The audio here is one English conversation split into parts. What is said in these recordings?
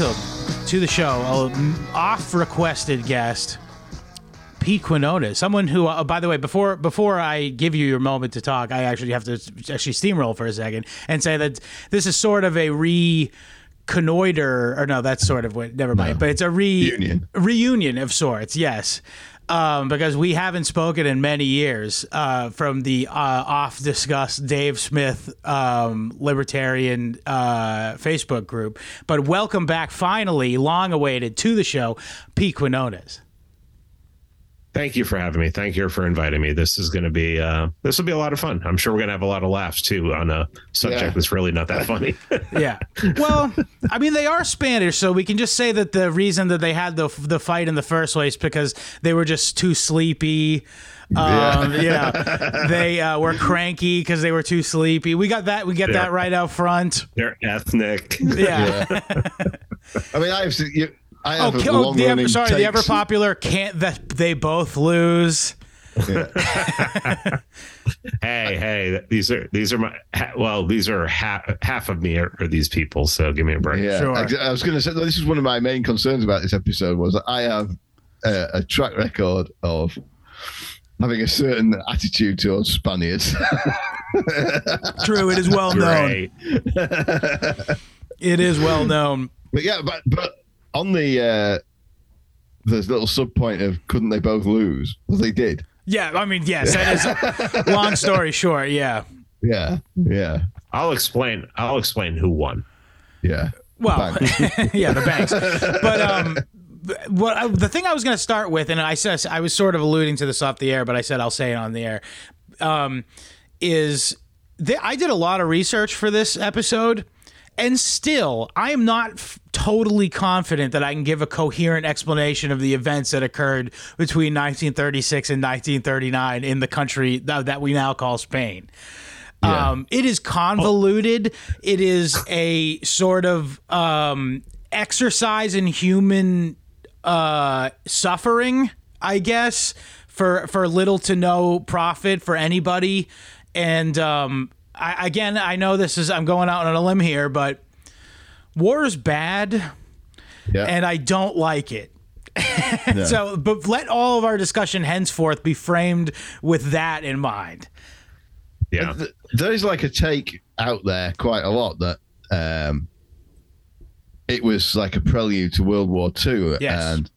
And we're live. Welcome to the show. A off requested guest, Pete Quinones, someone who, uh, by the way, before before I give you your moment to talk, I actually have to actually steamroll for a second and say that this is sort of a re connoiter, or no, that's sort of what. Never mind, but it's a re Reunion. reunion of sorts. Yes. Um, because we haven't spoken in many years uh, from the uh, off discussed Dave Smith um, libertarian uh, Facebook group. But welcome back, finally, long awaited to the show, Pete Quinones. Thank you for having me. Thank you for inviting me. This is going to be uh, this will be a lot of fun. I'm sure we're going to have a lot of laughs too on a subject Yeah. that's really not that funny. Yeah. Well, I mean, they are Spanish, so we can just say that the reason that they had the the fight in the first place because they were just too sleepy. Um, yeah, they uh, were cranky because they were too sleepy. We got that. We get that right out front. They're ethnic. Yeah. I mean, I have seen you. I Oh, have a oh, long the ever, running sorry, the ever popular can't that they both lose. Hey, hey, these are these are my well, these are half half of me are, are these people. So give me a break. Yeah, Sure. I, I was going to say this is one of my main concerns about this episode was that I have a, a track record of having a certain attitude towards Spaniards. True, it is well known. Great. It is well known. but yeah, but but on the uh, there's little sub point of couldn't they both lose? Well, they did. Yeah, I mean, yes, that is. long story short, yeah. Yeah, yeah, I'll explain. I'll explain who won. yeah. Well, Banks. yeah, the banks. But um, what I, the thing I was going to start with, and I said I was sort of alluding to this off the air, but I said I'll say it on the air, um, is that I did a lot of research for this episode. And still, I am not f- totally confident that I can give a coherent explanation of the events that occurred between 1936 and 1939 in the country that, that we now call Spain. Um, it is convoluted. It is a sort of um, exercise in human uh, suffering, I guess, for for little to no profit for anybody. And um, I, again, I know this is I'm going out on a limb here, but war is bad, Yeah. and I don't like it. So, but let all of our discussion henceforth be framed with that in mind. Yeah. There is like a take out there quite a lot that um, it was like a prelude to World War Two, Yes. and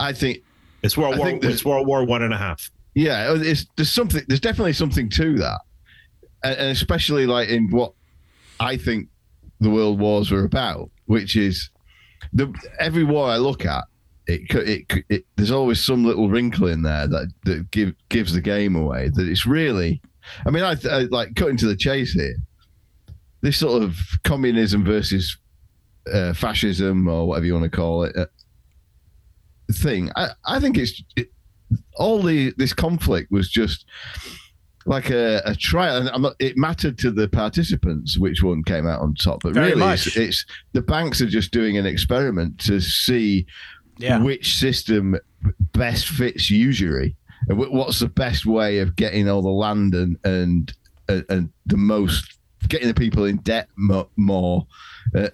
I think It's World I War. think It's World War One and a half. yeah, it's, there's something. There's definitely something to that, and, especially like in what I think the world wars were about, which is the every war I look at. It, it, it there's always some little wrinkle in there that that give, gives the game away. That it's really, I mean, I, I like cutting to the chase here. This sort of communism versus uh, fascism or whatever you want to call it uh, thing. I, I think it's it, all the this conflict was just like a, a trial, and I'm not, it mattered to the participants which one came out on top. But Very really. It's, it's the banks are just doing an experiment to see Yeah. which system best fits usury, and what's the best way of getting all the land and and and, the most getting the people in debt mo- more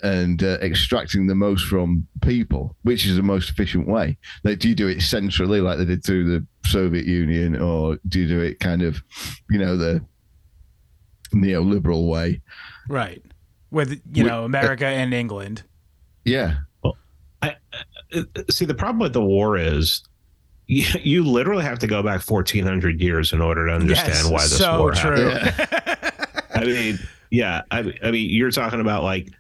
and uh, extracting the most from people, which is the most efficient way. Like, do you do it centrally, like they did through the Soviet Union, or do you do it kind of, you know, the neoliberal way? Right. With you We- know America and England. Yeah, Well, I, uh, see the problem with the war is you, you literally have to go back 1400 years in order to understand Yes, why this war. so war true. happened. I mean, yeah, I, I mean, you're talking about like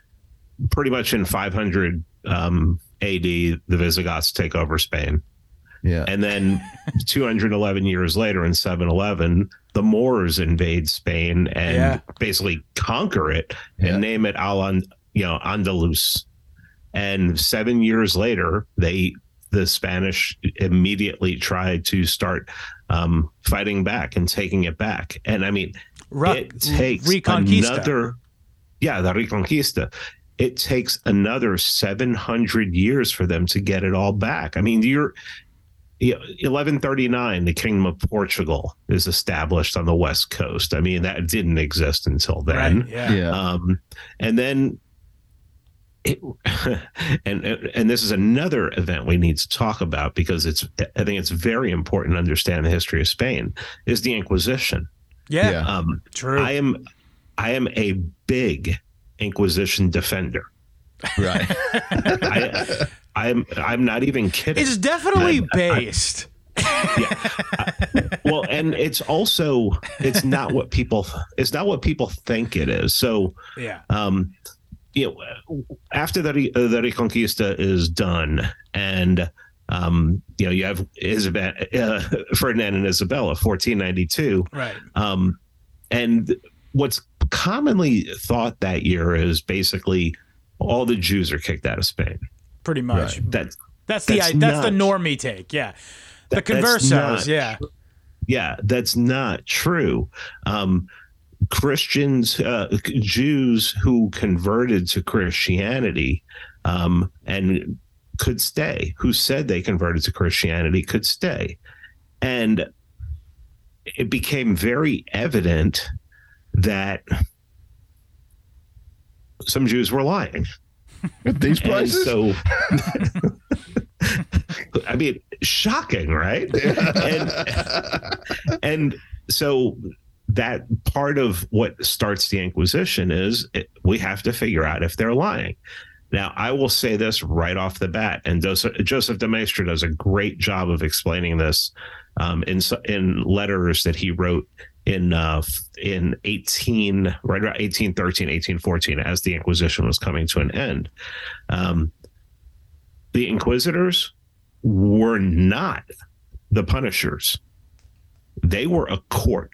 pretty much in 500 um, AD, the Visigoths take over Spain, yeah, and then 211 years later, in 711, the Moors invade Spain and Yeah. basically conquer it Yeah. and name it Al, you know, Andalus. And seven years later, they the Spanish immediately tried to start um, fighting back and taking it back. And I mean, Ru- it takes Reconquista. another yeah the reconquista it takes another 700 years for them to get it all back i mean you're 1139 the kingdom of portugal is established on the west coast i mean that didn't exist until then Right. Yeah. yeah, um, and then it, and and this is another event we need to talk about because it's I think it's very important to understand the history of Spain is the Inquisition. Yeah, Yeah. Um, true. I am I am a big Inquisition defender. Right. I, I'm I'm not even kidding. it's definitely I- I- based. well, and it's also it's not what people it's not what people think it is. So yeah, um, you know, after the Re- uh, the Reconquista is done, and um, you know, you have Isabel, uh, Ferdinand and Isabella, 1492, right. um, and what's commonly thought that year is basically all the Jews are kicked out of Spain. Pretty much. That That's the That's that's, the normie take. Yeah, the That- conversos. not- Yeah, yeah, that's not true. Um, Christians, uh, Jews who converted to Christianity um, and could stay, who said they converted to Christianity, could stay. And it became very evident that some Jews were lying. At these prices? so, I mean, shocking, right? and, and so that part of what starts the Inquisition is it, we have to figure out if they're lying. Now, I will say this right off the bat, and Joseph, Joseph de Maistre does a great job of explaining this um, in in letters that he wrote in uh, in 18 right around 1813 1814 as the inquisition was coming to an end. Um, the inquisitors were not the punishers. They were a court.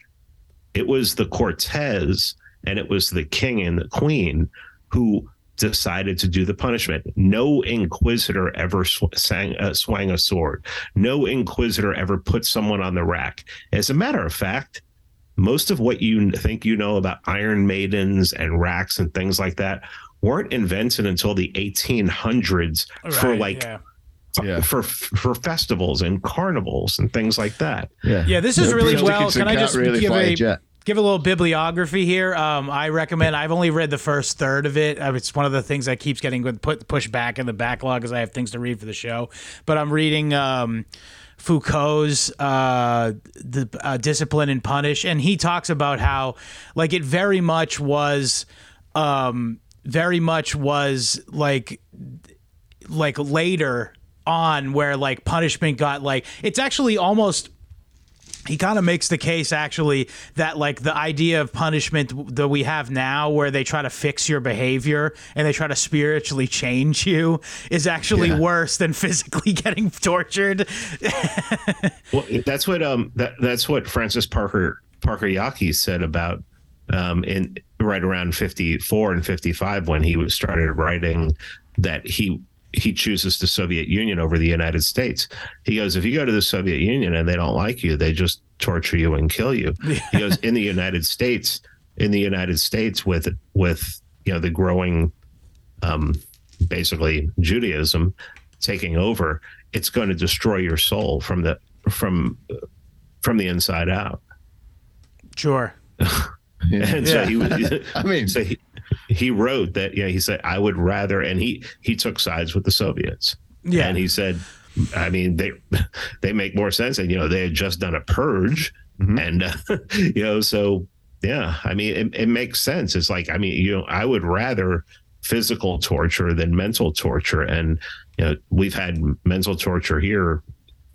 It was the cortez and it was the king and the queen who decided to do the punishment. No inquisitor ever sw- sang, uh, swang a sword. No inquisitor ever put someone on the rack. As a matter of fact most of what you think you know about iron maidens and racks and things like that weren't invented until the 1800s for like yeah. Yeah. for for festivals and carnivals and things like that yeah. Yeah, this is Yeah, really well. Dickinson Can I just really give fly a jet. give a little bibliography here? Um, I recommend. I've only read the first third of it. Uh, It's one of the things that keeps getting put pushed back in the backlog because I have things to read for the show. But I'm reading. Um, Foucault's uh, the uh, discipline and punish, and he talks about how like it very much was, um, very much was like like later on where like punishment got like it's actually almost he kind of makes the case actually that like the idea of punishment that we have now where they try to fix your behavior and they try to spiritually change you is actually Yeah. worse than physically getting tortured Well, that's what um that that's what Francis Parker Parker Yockey said about um in right around 54 and 55 when he was started writing that he he chooses the Soviet Union over the United States. He goes, if you go to the Soviet Union and they don't like you, they just torture you and kill you. He goes, in the United States, in the United States with with you know the growing um basically Judaism taking over, it's going to destroy your soul from the from from the inside out. sure And so he was, I mean, so he, he wrote that yeah he said I would rather and he he took sides with the Soviets. Yeah. And he said I mean they they make more sense and you know they had just done a purge and uh, you know so yeah I mean it, it makes sense it's like I mean you know I would rather physical torture than mental torture and you know we've had mental torture here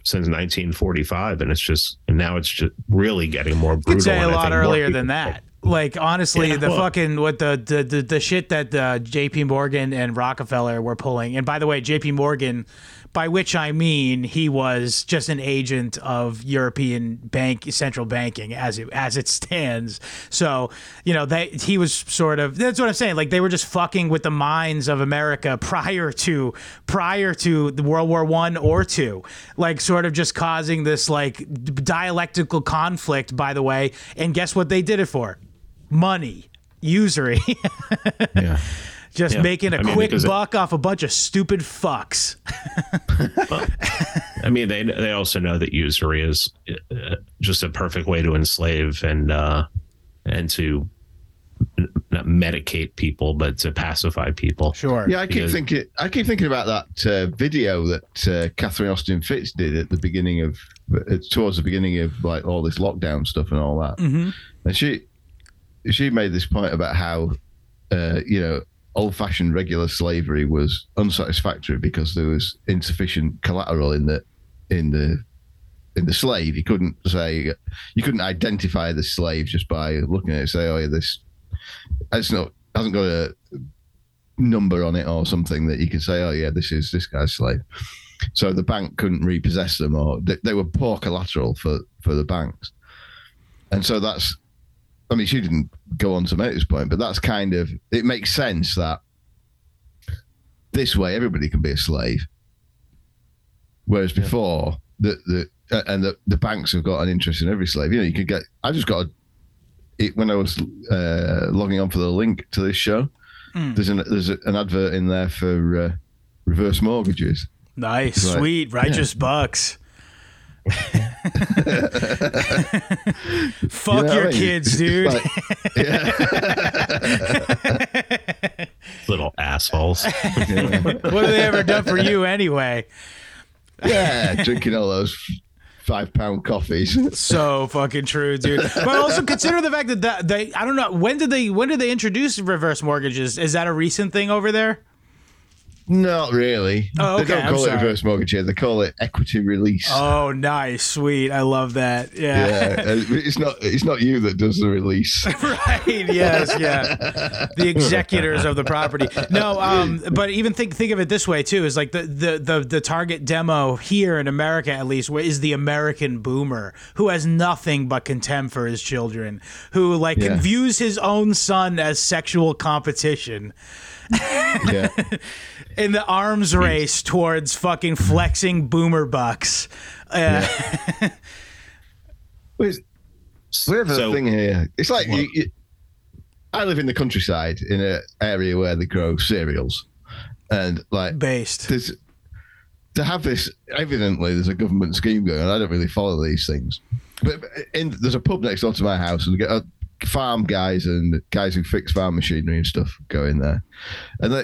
since 1945 and it's just and now it's just really getting more brutal could say a lot earlier than that. Like honestly, Yeah, the well- fucking what the the the, the shit that uh, J.P. Morgan and Rockefeller were pulling. And by the way, J.P. Morgan, by which I mean he was just an agent of European bank central banking as it as it stands. So you know they he was sort of that's what I'm saying. Like they were just fucking with the minds of America prior to prior to the World War One or two, like sort of just causing this like dialectical conflict. By the way, and guess what they did it for? Money, usury, yeah. just Yeah. making a I mean, quick it- buck off a bunch of stupid fucks. I mean, they they also know that usury is uh, just a perfect way to enslave and uh, and to not medicate people, but to pacify people. Sure. Yeah, I keep Because- thinking. I keep thinking about that uh, video that uh, Catherine Austin Fitts did at the beginning of, uh, towards the beginning of like all this lockdown stuff and all that. hmm And she, she made this point about how, uh, you know, old-fashioned regular slavery was unsatisfactory because there was insufficient collateral in the, in the, in the slave. You couldn't say, you couldn't identify the slave just by looking at it. Say, oh yeah, this, it's not hasn't got a number on it or something that you can say, oh yeah, this is this guy's slave. So the bank couldn't repossess them, or they, they were poor collateral for for the banks. And so that's, I mean, she didn't go on to make this point, but that's kind of it makes sense that this way everybody can be a slave, whereas before the the uh, and the, the banks have got an interest in every slave. You know, you could get. I just got a, it when I was uh, logging on for the link to this show. Mm. There's an there's an advert in there for uh, reverse mortgages. Nice, Right. sweet, righteous bucks. Fuck You know your what I mean? kids, dude. like- yeah. Little assholes. what have they ever done for you anyway? yeah, drinking all those five pound coffees. So fucking true, dude. But also consider the fact that that they I don't know when did they when did they introduce reverse mortgages? Is that a recent thing over there? Not really. Oh, They don't call it reverse mortgage here. They call it equity release. Oh, nice, sweet. I love that. yeah, Yeah. it's not it's not you that does the release. right. Yes. Yeah. The executors of the property. No. Um. But even think think of it this way too: is like the the the the target demo here in America, at least, is the American boomer who has nothing but contempt for his children, who like Yeah. views his own son as sexual competition. Yeah, in the arms race towards fucking flexing boomer bucks. Uh, But we have a So- thing here. It's like you, you, I live in the countryside in an area where they grow cereals, and like based. there's to have this evidently there's a government scheme going. On i don't really follow these things. But in, there's a pub next door to my house and we get uh, farm guys and guys who fix farm machinery and stuff go in there. And they,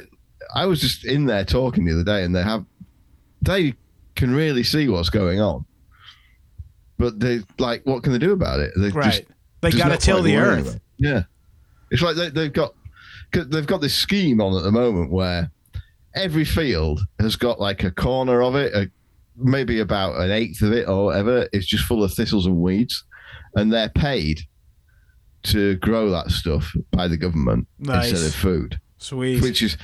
i was just in there talking the other day and they have they can really see what's going on but they like what can they do about it they Right. just they got to till the earth. it. Yeah, it's like they, they've got 'cause they've got this scheme on at the moment where every field has got like a corner of it, a, maybe about an eighth of it or whatever, is just full of thistles and weeds, and they're paid to grow that stuff by the government Nice. instead of food. Sweet. Which is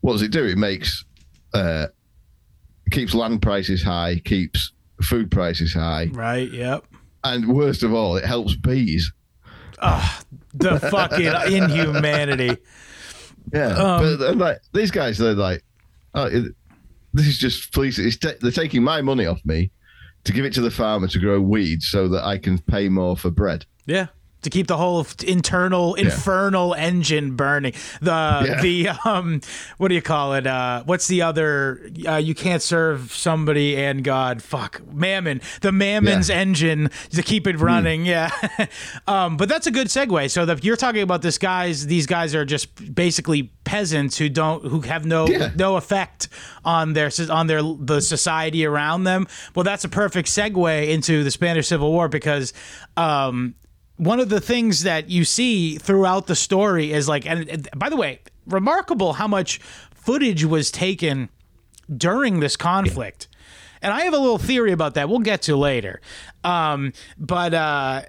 what does it do? It makes uh, keeps land prices high, keeps food prices high, right. Yep. and worst of all, it helps bees. Ah the fucking inhumanity. Yeah, Um, but they're like these guys, they're like, oh, it, this is just ta- they're taking my money off me to give it to the farmer to grow weeds so that I can pay more for bread. Yeah. To keep the whole internal infernal engine burning. The Yeah. the um what do you call it? Uh what's the other uh, you can't serve somebody and God fuck mammon. The mammon's Yeah. engine to keep it running. Yeah. um but that's a good segue. So that you're talking about this guys these guys are just basically peasants who don't who have no no effect on their on their the society around them. Well, that's a perfect segue into the Spanish Civil War because um, one of the things that you see throughout the story is like, and, and by the way, remarkable how much footage was taken during this conflict. And I have a little theory about that. We'll get to later. Um, but uh,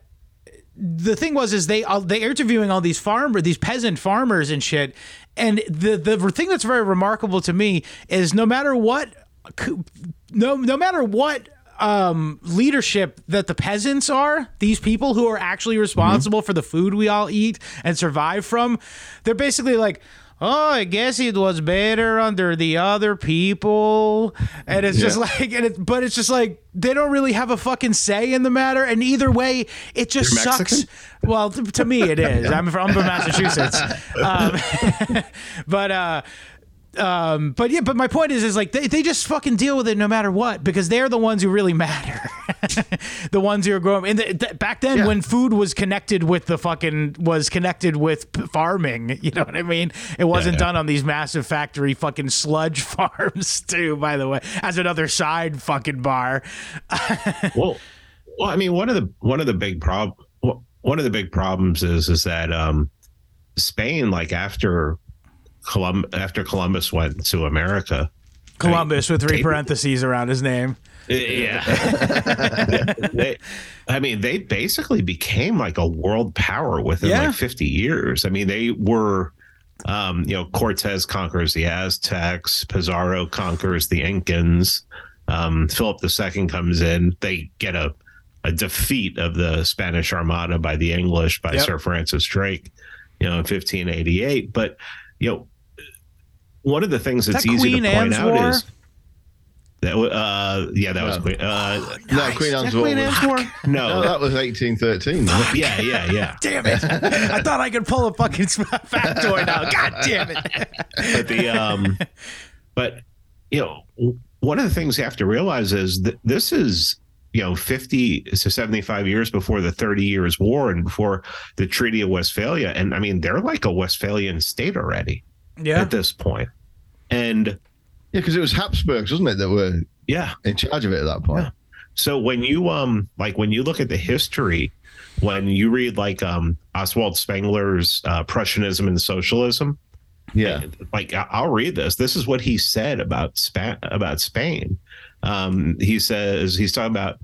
the thing was is they uh, they interviewing all these farmer these peasant farmers and shit and the the thing that's very remarkable to me is no matter what no no matter what um leadership that the peasants are these people who are actually responsible for the food we all eat and survive from they're basically like Oh, I guess it was better under the other people, and it's just like, and it, but it's just like they don't really have a fucking say in the matter. And either way, it just You're sucks. Mexican? Well, to me, it is. I'm from, I'm from Massachusetts, um, but uh, um, but yeah, but my point is, is like they, they just fucking deal with it no matter what because they're the ones who really matter. the ones who are growing. And the, the, back then, Yeah. when food was connected with the fucking was connected with farming, you know what I mean? It wasn't yeah. done on these massive factory fucking sludge farms too. By the way, as another side fucking bar. well, well, I mean, one of the one of the big prob one of the big problems is is that um, Spain, like after Colum after Columbus went to America, Columbus with three they- parentheses around his name. yeah, they, I mean, they basically became like a world power within Yeah. like fifty years. I mean, they were. Um, you know, Cortez conquers the Aztecs, Pizarro conquers the Incans, um, Philip II comes in. They get a, a defeat of the Spanish Armada by the English by Yep. Sir Francis Drake, you know, in 1588. But you know, one of the things that's that easy Queen to point Anne's out War? is that uh, yeah, that was Queen. Uh, No, Nice. Queen Anne's War Queen Anne's War? no, No, that was 1813. wasn't yeah, yeah, yeah. Damn it! I thought I could pull a fucking factoid out. God damn it! but the um but you know one of the things you have to realize is that this is you know 50 to 75 years before the 30 years war and before the treaty of westphalia and i mean they're like a westphalian state already Yeah, at this point and Yeah, because it was Habsburgs, wasn't it, that were yeah in charge of it at that point. Yeah. so when you um like when you look at the history when you read like um oswald spengler's uh, prussianism and socialism Yeah. like I'll read this. This is what he said about Spa- about Spain. Um, he says he's talking about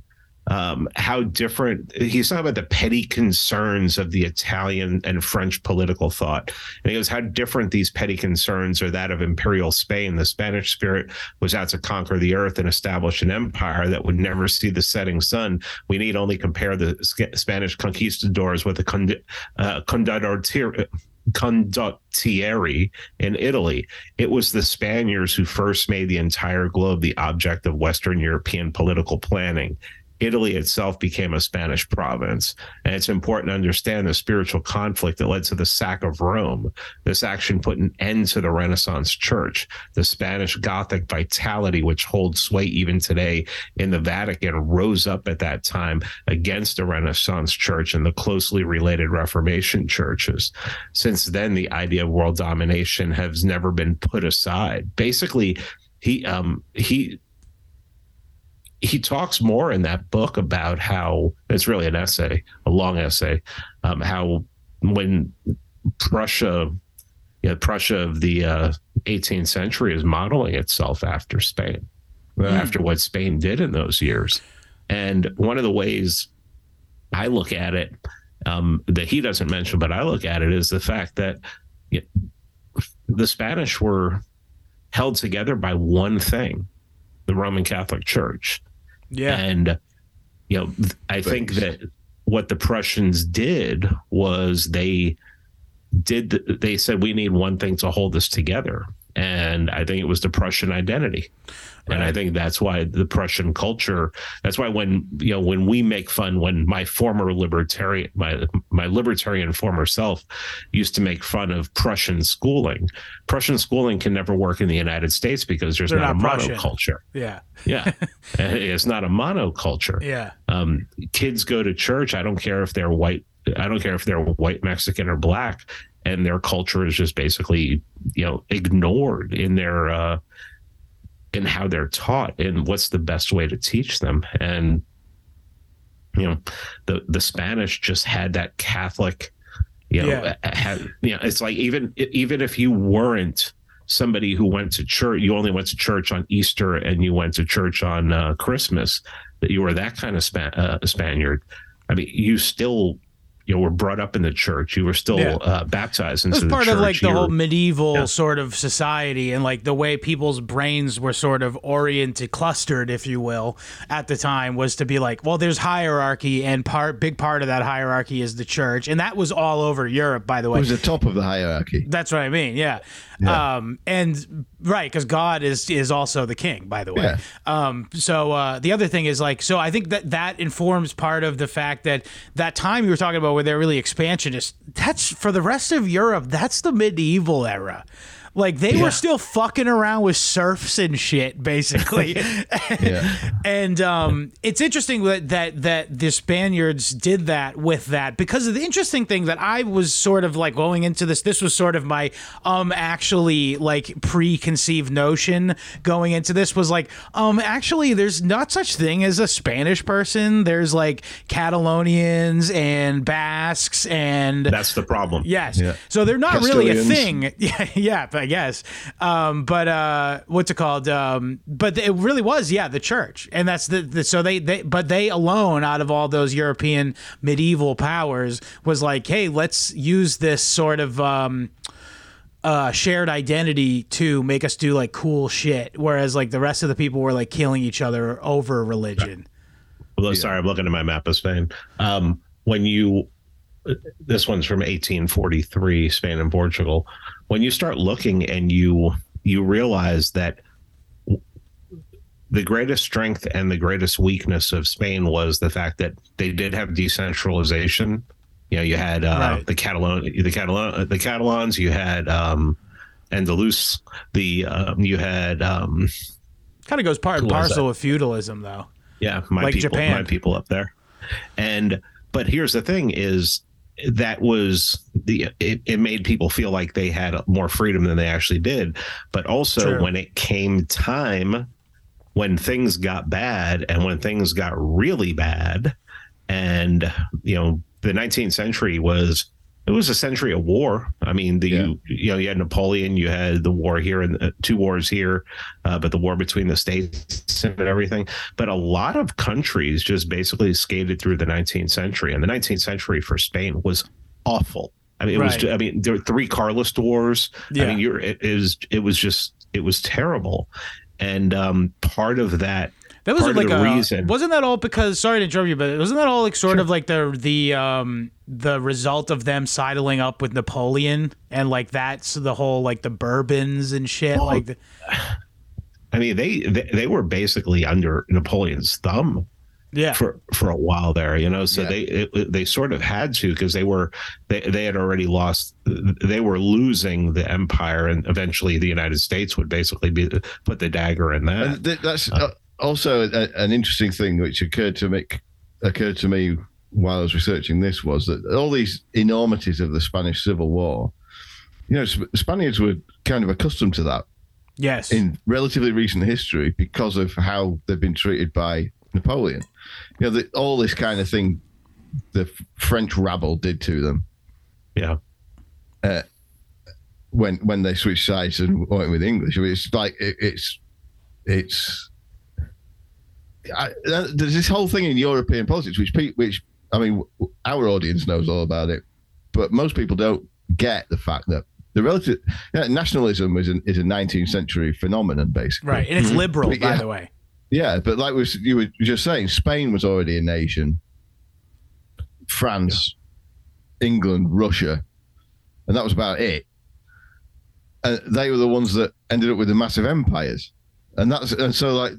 um, how different he's talking about the petty concerns of the Italian and French political thought. And he goes, how different these petty concerns are that of imperial Spain. The Spanish spirit was out to conquer the earth and establish an empire that would never see the setting sun. We need only compare the Spanish conquistadors with the cond- uh, condottieri condottieri in Italy. It was the Spaniards who first made the entire globe the object of Western European political planning. Italy itself became a Spanish province. And it's important to understand the spiritual conflict that led to the sack of Rome. This action put an end to the Renaissance church. The Spanish Gothic vitality, which holds sway even today in the Vatican, rose up at that time against the Renaissance church and the closely related Reformation churches. Since then, the idea of world domination has never been put aside. Basically, he um he he talks more in that book about how it's really an essay, a long essay, um, how when Prussia, you know, Prussia of the uh, 18th century is modeling itself after Spain, after what Spain did in those years. And one of the ways I look at it um, that he doesn't mention, but I look at it is the fact that you the Spanish were held together by one thing the Roman Catholic Church. Yeah, And, you know, th- I think that what the Prussians did was they did, the, they said, we need one thing to hold us together. And I think it was the Prussian identity. And I think that's why the Prussian culture, that's why when, you know, when we make fun, when my former libertarian, my, my libertarian former self used to make fun of Prussian schooling, Prussian schooling can never work in the United States because there's They're not, not a monoculture. yeah, Yeah. it's not a monoculture. yeah. Um, kids go to church. I don't care if they're white. I don't care if they're white, Mexican, or black, and their culture is just basically, you know, ignored in their uh, in how they're taught and what's the best way to teach them. And you know, the the Spanish just had that Catholic, you know, Yeah. had, you know, it's like even even if you weren't somebody who went to church, you only went to church on Easter and you went to church on uh, Christmas, that you were that kind of Spa- uh, Spaniard. I mean, you still, you know, were brought up in the church. You were still Yeah. uh, baptized It into was the part of like the You're- whole medieval Yeah. sort of society and like the way people's brains were sort of oriented, clustered, if you will, at the time was to be like, well, there's hierarchy, and part big part of that hierarchy is the church, and that was all over Europe, by the way. It way. was the top of the hierarchy. That's what I mean. Yeah. Yeah. Um, and right, because God is is also the king, by the way. Yeah. Um, so uh, the other thing is like, so I think that that informs part of the fact that that time you were talking about where they're really expansionist. That's for the rest of Europe. That's the medieval era. Like they Yeah. were still fucking around with serfs and shit, basically. Yeah. and um, it's interesting that, that that the Spaniards did that with that because of the interesting thing that I was sort of like going into this. This was sort of my um actually like preconceived notion going into this was like um actually there's not such thing as a Spanish person. There's like Catalonians and Basques and That's the problem. Yes. Yeah. So they're not really a thing. Yeah, yeah, I guess. Um, but uh, what's it called? Um, but it really was, yeah, the church, and that's the, the so they they but they alone out of all those European medieval powers was like, hey, let's use this sort of. Um, uh, shared identity to make us do like cool shit, whereas like the rest of the people were like killing each other over religion. Although, sorry, I'm looking at my map of Spain. Um, when you, this one's from 1843, Spain and Portugal. When you start looking and you you realize that the greatest strength and the greatest weakness of Spain was the fact that they did have decentralization. You know, you had uh, Right. the Catalan, the Catalan, the Catalans. You had um, Andalus. The um, you had um, Kind of goes part and parcel with feudalism, though. yeah, my Like people, Japan. my people up there. And but here's the thing: is that was the it, it made people feel like they had more freedom than they actually did. But also True. when it came time, when things got bad, and when things got really bad, and you know the 19th century was it was a century of war. I mean, the Yeah. you, you know you had Napoleon, you had the war here and uh, two wars here, uh, but the war between the states and everything. But a lot of countries just basically skated through the 19th century, and the 19th century for Spain was awful. I mean, it Right. was. I mean, there were three Carlist wars. Yeah. I mean, you're it is it was just it was terrible, and um, part of that That was part like of the a reason. wasn't that all because sorry to interrupt you, but wasn't that all like sort of like the the um the result of them sidling up with Napoleon and like that's the whole like the Bourbons and shit Well, like the, I mean, they, they they were basically under Napoleon's thumb yeah for for a while there, you know. So Yeah. they it, they sort of had to because they were they they had already lost. They were losing the empire, and eventually the United States would basically be put the dagger in that. And th- that's uh, also a, an interesting thing which occurred to me occurred to me while I was researching this was that all these enormities of the Spanish Civil War, you know, Sp- Spaniards were kind of accustomed to that yes in relatively recent history because of how they've been treated by Napoleon. You know, the, all this kind of thing the French rabble did to them yeah, uh, when when they switched sides and went with English. It's like it, it's it's. I, uh, there's this whole thing in European politics, which pe- which I mean, our audience knows all about it, but most people don't get the fact that the relative yeah, nationalism is an, is a 19th century phenomenon, basically. right and it's liberal But by yeah. the way Yeah, but like was you were just saying, Spain was already a nation. France, England, Russia, and that was about it. And they were the ones that ended up with the massive empires, and that's and so like,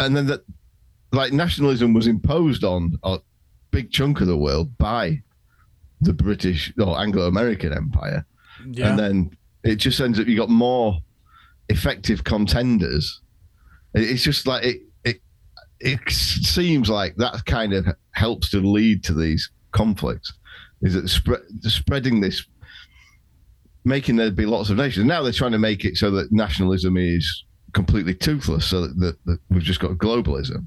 and then that like nationalism was imposed on a big chunk of the world by the British or Anglo-American Empire yeah and then it just ends up you got more effective contenders. It's just like it. It it seems like that kind of helps to lead to these conflicts. Is that spread spreading this, making there be lots of nations. Now they're trying to make it so that nationalism is completely toothless, so that, that, that we've just got globalism.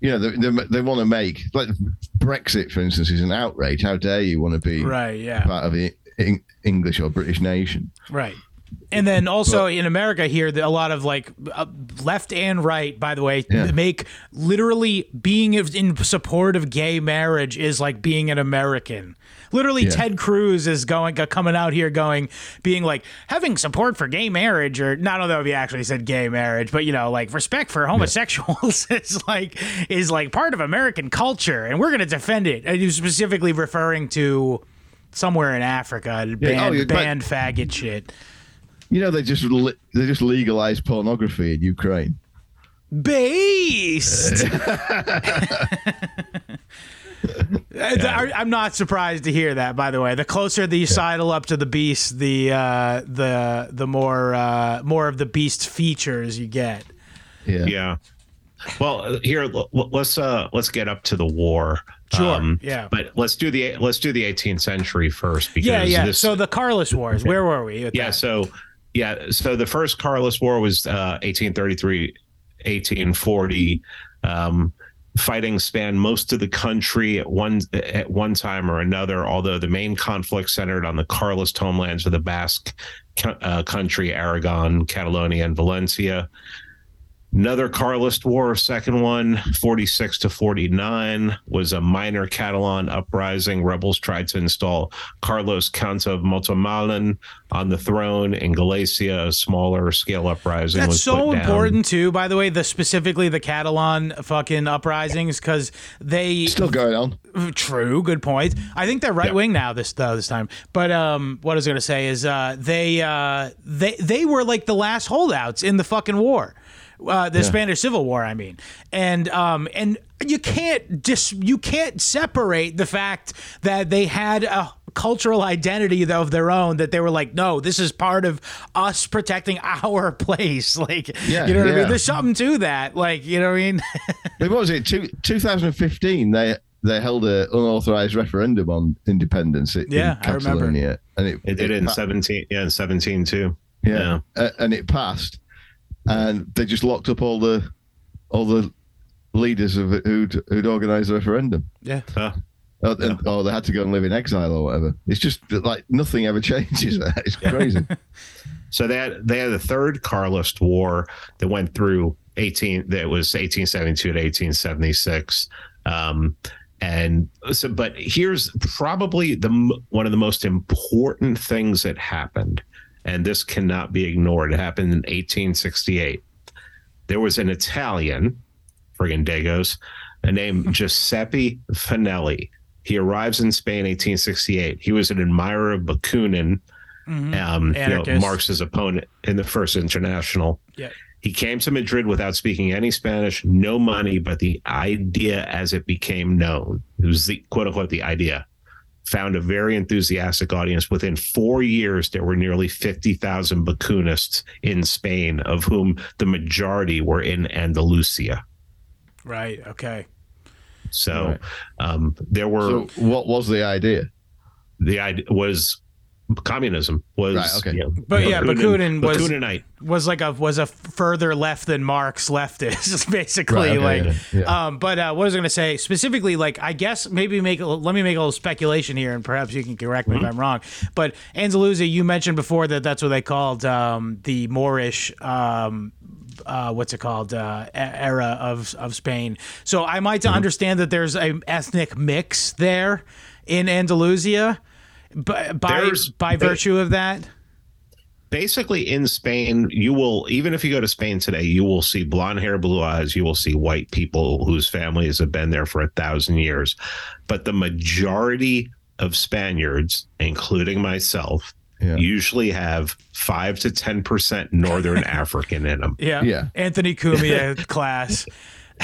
You know, they, they, they want to make like Brexit, for instance, is an outrage. How dare you want to be right yeah part of the Eng- English or British nation. Right. And then also in America here, a lot of like uh, left and right, by the way, Yeah. make literally being in support of gay marriage is like being an American. Literally, Yeah. Ted Cruz is going uh, coming out here going, being like having support for gay marriage, or not know if he actually said gay marriage, but you know, like respect for homosexuals is like is like part of American culture, and we're going to defend it. And he was specifically referring to somewhere in Africa, banned, oh, yeah, but- faggot shit. You know, they just they just legalized pornography in Ukraine. Based. I- I'm not surprised to hear that. By the way, the closer the you sidle up to the beast, the uh, the the more uh, more of the beast's features you get. Yeah. Yeah. Well, here l- l- let's uh let's get up to the war. Sure, yeah. But let's do the let's do the 18th century first because Yeah, yeah. this so the Carlist Wars. Where were we? yeah that? so yeah so the first Carlist War was uh 1833 1840 um fighting spanned most of the country at one at one time or another although the main conflict centered on the Carlist homelands of the Basque uh, country Aragon Catalonia and Valencia Another Carlist War, second one, 46 to 49, was a minor Catalan uprising. Rebels tried to install Carlos Count of Montemolin on the throne in Galicia. A smaller scale uprising That's was so put down. important too. By the way, the specifically the Catalan fucking uprisings because they Still going on. True, good point. I think they're right wing now this uh, this time. But um, what I was going to say is uh, they uh, they they were like the last holdouts in the fucking war. Uh, the Spanish Civil War, I mean, and um, and you can't dis you can't separate the fact that they had a cultural identity of their own that they were like, no, this is part of us protecting our place. Like, Yeah, you know what I mean? There's something to that. Like, you know what I mean? But what was it? Two, 2015, they they held an unauthorized referendum on independence in Yeah, I remember. Catalonia, and it, It did it in pa- 17, yeah, in 17 too. yeah, Uh, and it passed, and they just locked up all the all the leaders of it who'd who'd organised the referendum. yeah. Huh. Oh, and, or they had to go and live in exile or whatever. It's just that, like nothing ever changes. It's crazy. So they had they had the third Carlist War that went through eighteen. That was eighteen seventy two to eighteen seventy six. Um, and so, but here's probably the one of the most important things that happened, and this cannot be ignored. It happened in eighteen sixty eight. There was an Italian, friggin' Dagos, named Giuseppe Fanelli. He arrives in Spain 1868. He was an admirer of Bakunin, um, you know, Marx's opponent in the First International. Yeah. He came to Madrid without speaking any Spanish, no money, but the idea as it became known. It was the quote unquote the idea. Found a very enthusiastic audience. Within four years, there were nearly 50,000 Bakunists in Spain, of whom the majority were in Andalusia. Right. Okay. So Right. um, there were so, what was the idea? the idea was communism was Right, okay. you know, But yeah, Bakunin was- Bakuninite. was like a was a further left than Marx leftist, basically. Right, okay, like, yeah, yeah. um, but uh, what was I going to say specifically? Like, I guess maybe make a, let me make a little speculation here, and perhaps you can correct me if I'm wrong. But Andalusia, you mentioned before that that's what they called um, the Moorish. Um, uh, what's it called? Uh, era of of Spain. So I might understand that there's a ethnic mix there in Andalusia, by by, by virtue of that. basically in Spain, you will even if you go to Spain today, you will see blonde hair, blue eyes. You will see white people whose families have been there for a thousand years, but the majority of Spaniards, including myself, Yeah. usually have five to ten percent Northern African in them. Yeah. Yeah. Anthony Cumia class.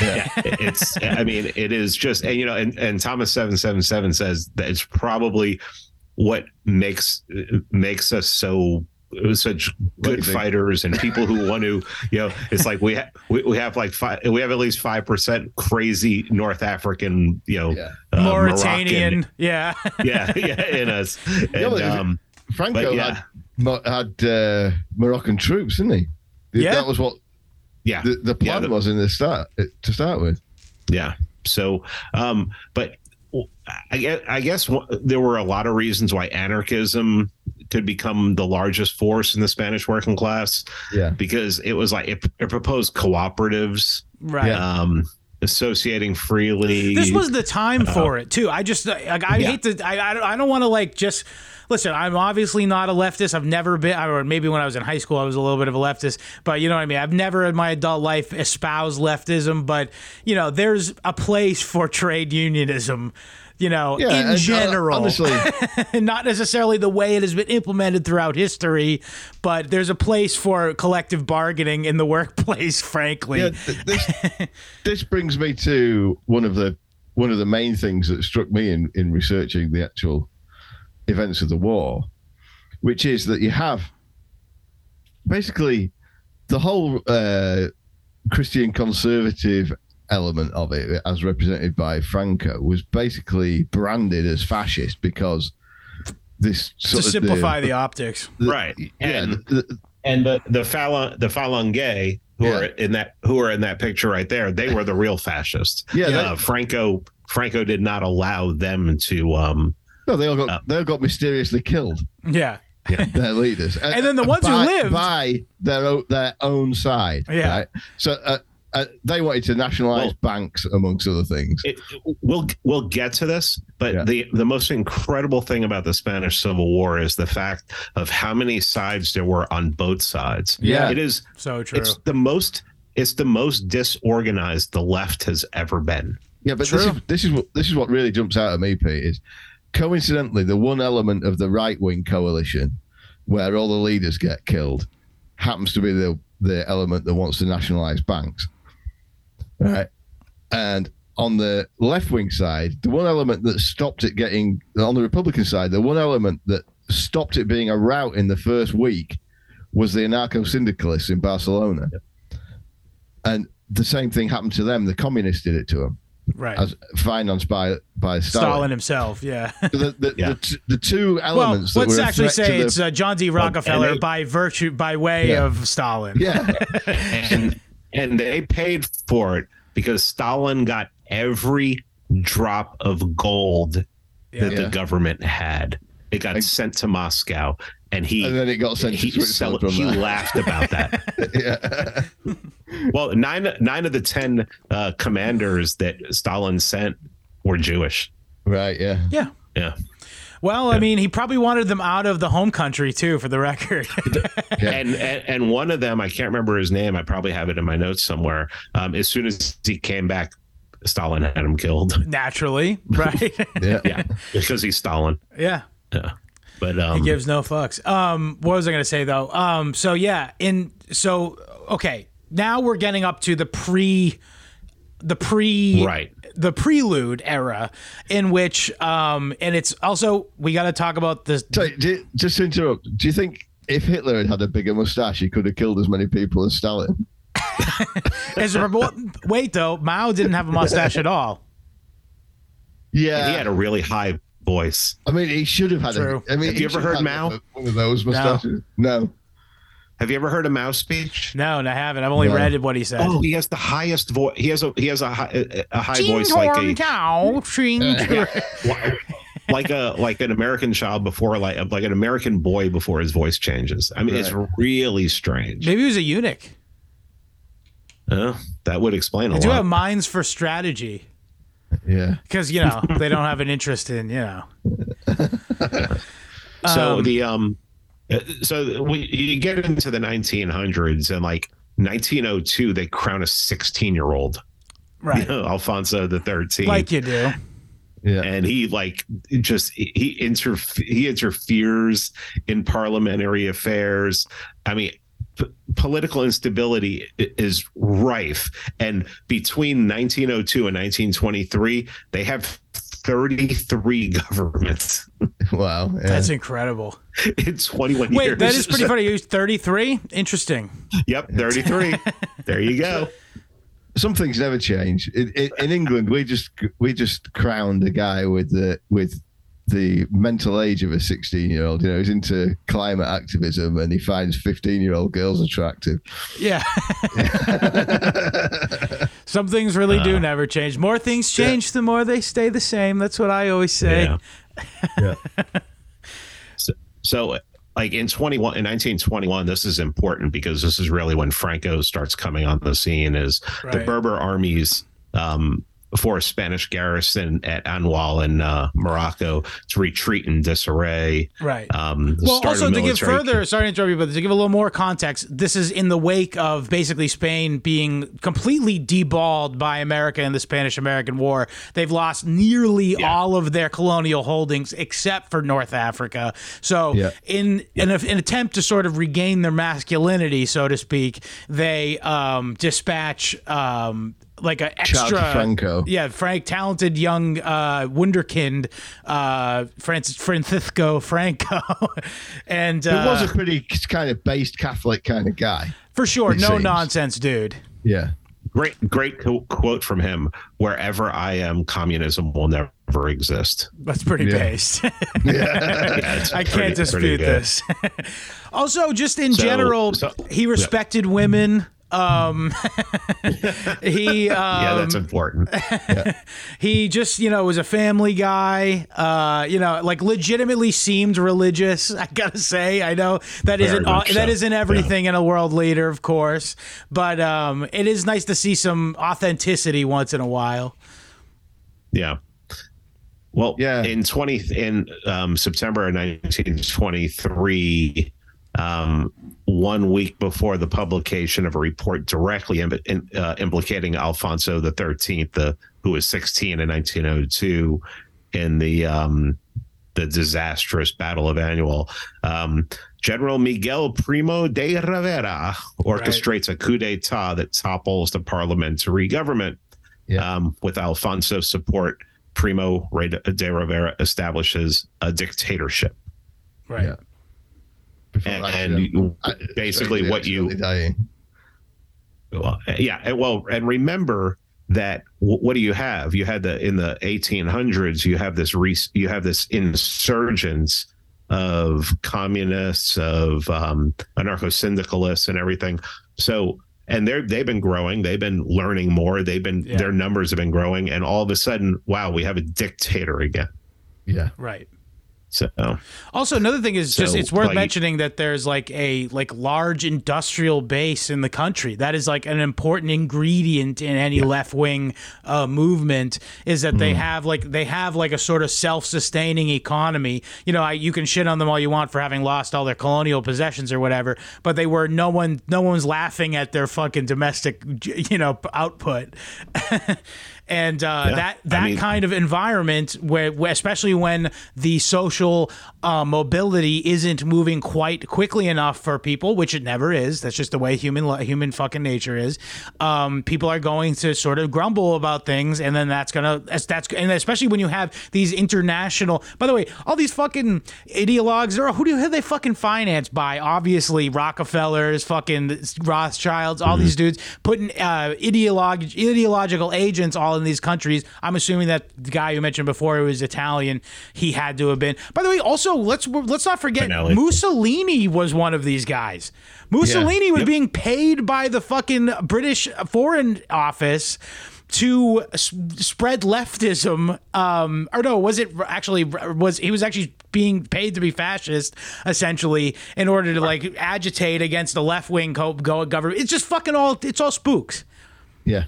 yeah, it's i mean it is just and you know and, and thomas 777 says that it's probably what makes makes us so such good fighters and people who want to you know it's like we have we, we have like five we have at least five percent crazy north african you know Yeah. uh, Mauritanian. Moroccan- yeah. yeah yeah in us and, Yeah, but um Franco But yeah. had had uh, Moroccan troops, didn't he? Yeah. That was what yeah the, the plan the- was in the start to start with. Yeah. So, um, but I guess, I guess wh- there were a lot of reasons why anarchism could become the largest force in the Spanish working class Yeah. because it was like it, it proposed cooperatives, Right. um, associating freely. This was the time uh, for it too. I just like I Yeah. hate to I I don't, don't want to like just listen. I'm obviously not a leftist. I've never been, or maybe when I was in high school I was a little bit of a leftist. But you know what I mean. I've never in my adult life espoused leftism. But you know, there's a place for trade unionism. You know, Yeah. in and, uh, general, honestly, not necessarily the way it has been implemented throughout history, but there's a place for collective bargaining in the workplace. Frankly, yeah, th- this, this brings me to one of the one of the main things that struck me in in researching the actual events of the war, which is that you have basically the whole uh, Christian conservative element of it, as represented by Franco, was basically branded as fascist because this to of simplify the, optics. the- Right. yeah, And- the- the- and the the Falun the Falangay who Yeah. are in that who are in that picture right there, they were the real fascists. yeah, they- Uh, Franco Franco did not allow them to um no, they all got Uh, they all got mysteriously killed. Yeah. their leaders, And then the ones who by, lived- by their own, their own side. Yeah. right? So uh, uh, they wanted to nationalize Well- banks, amongst other things. it, we'll we'll get to this, but Yeah. the the most incredible thing about the Spanish Civil War is the fact of how many sides there were on both sides. Yeah. It is So true. it's the most it's the most disorganized the left has ever been. Yeah, but this is this is what this is what really jumps out at me, Pete. Is coincidentally the one element of the right wing coalition where all the leaders get killed happens to be the the element that wants to nationalize banks, right? And on the left wing side, the one element that stopped it getting on the Republican side, the one element that stopped it being a rout in the first week was the anarcho syndicalists in Barcelona. And the same thing happened to them. The communists did it to them right. as financed by by Stalin. Stalin. himself. Yeah. The, the, Yeah. the, the two well, elements that let's were actually threat to say the- it's uh, John D. Rockefeller they- by virtue, by way Yeah. of Stalin. yeah, and and they paid for it because Stalin got every drop of gold that Yeah. the government had. It got And- sent to Moscow, and he and then it got sent he, Switzerland cel- from he there. laughed about that. yeah. well, nine nine of the ten uh, commanders that Stalin sent were Jewish. right, yeah, Yeah. Yeah, Well, I mean, he probably wanted them out of the home country too, for the record. yeah. and, and and one of them, I can't remember his name. I probably have it in my notes somewhere. Um, as soon as he came back, Stalin had him killed. Naturally, right? yeah. yeah, because he's Stalin. yeah. Yeah, but um, He gives no fucks. Um, what was I going to say though? Um, so yeah, in so okay, now we're getting up to the pre, the pre, right. The prelude era, in which, um, and it's also we got to talk about this. So, do you- just to interrupt, do you think if Hitler had had a bigger mustache, he could have killed as many people as Stalin? As a, well, wait though, Mao didn't have a mustache at all. Yeah, he had a really high voice. I mean, he should have had. True. A, I mean, Have you ever heard Mao? One of those mustaches. No. Have you ever heard a mouse speech? No, and I haven't. I've only No. read what he said. Oh, he has the highest voice. He has a he has a high, a high voice like a cow, like a like an American child before like like an American boy before his voice changes. I mean, it's really strange. Maybe he was a eunuch. Uh, that would explain a lot. Do lot. have minds for strategy Yeah. because you know they don't have an interest in you know. so Um, the um, so we you get into the 1900s and like 1902 they crown a 16 year old Right, Alfonso the 13th. like you do. Yeah. and he like just he inter he interferes in parliamentary affairs. I mean, p- political instability is rife, and between 1902 and 1923, they have 33 governments Wow. Yeah. That's incredible. in 21 Wait, years. that is pretty funny. He was 33. Interesting. Yep, 33. there you go. some things never change. In, in, in England, we just we just crowned a guy with the with the mental age of a sixteen year old. You know, he's into climate activism and he finds fifteen year old girls attractive. Yeah. Some things really Uh. do never change. More things change, the more they stay the same. That's what I always say. Yeah. Yeah. So, so like in 21 in 1921 this is important because this is really when franco starts coming on the scene is the berber armies um for a Spanish garrison at Annual in uh, Morocco to retreat in disarray. Right. Um, well, also to give further, sorry to interrupt you, but to give a little more context, this is in the wake of basically Spain being completely deballed by America in the Spanish-American War. They've lost nearly all of their colonial holdings except for North Africa. So, Yeah. in in an attempt to sort of regain their masculinity, so to speak, they um, dispatch. Um, like an Shout out to extra Franco. Yeah, Frank, talented young uh, wunderkind, uh, Francis Francisco Franco, and He was uh, a pretty kind of based Catholic kind of guy. for sure, no seems. nonsense dude. Yeah. Great, great co- quote from him. Wherever I am, communism will never exist. That's pretty Yeah. based. Yeah, it's I pretty- can't dispute this. also, just in So- general, so- he respected women. Um, he um, Yeah, that's important. he just you know was a family guy. Uh, you know, like legitimately seemed religious. I gotta say, I know that Very isn't all, much that so. isn't everything in a world leader, of course, but um, it is nice to see some authenticity once in a while. Yeah. Well, Yeah. in 20 in um, September of 1923, um, one week before the publication of a report directly im- in, uh, implicating Alfonso the 13th, the, who was 16 in 1902 in the um, the disastrous Battle of Annual, um, General Miguel Primo de Rivera orchestrates a coup d'état that topples the parliamentary government. Yeah. Um, with Alfonso's support, Primo de Rivera establishes a dictatorship. Right. Yeah. Before And, that, and you- I- basically what you accidentally dying. Well, yeah, well, and remember that wh- what do you have? You had the in the 1800s. You have this re, you have this insurgence of communists, of um, anarcho syndicalists, and everything. So, and they're they've been growing. They've been learning more. They've been Yeah. their numbers have been growing, and all of a sudden, wow, we have a dictator again. Yeah. Right. So, Also, another thing is just it's worth like- mentioning that there's like a like large industrial base in the country. That is like an important ingredient in any left wing uh, movement. Is that Mm. they have like they have like a sort of self sustaining economy. You know, I, you can shit on them all you want for having lost all their colonial possessions or whatever, but they were no one no one's laughing at their fucking domestic you know output. and uh, Yeah. that I that mean- kind of environment where, where especially when the social uh, mobility isn't moving quite quickly enough for people which it never is that's just the way human human fucking nature is um, people are going to sort of grumble about things and then that's gonna that's, that's and especially when you have these international by the way all these fucking ideologues they're who do who are they fucking financed by obviously rockefellers fucking rothschilds all these dudes putting uh, ideolog- ideological agents all in these countries. I'm assuming that the guy you mentioned before who was italian he had to have been. By the way also let's let's not forget Benelli. mussolini was one of these guys. Mussolini was being paid by the fucking british foreign office to s- spread leftism um or no was it actually was he was actually being paid to be fascist essentially in order to like agitate against the left-wing co- go- government. It's just fucking all it's all spooks. Yeah.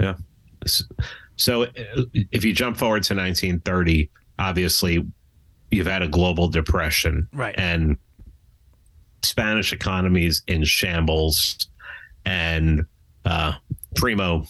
Yeah. So uh, if you jump forward to 1930, obviously you've had a global depression. Right. And Spanish economies in shambles and uh, Primo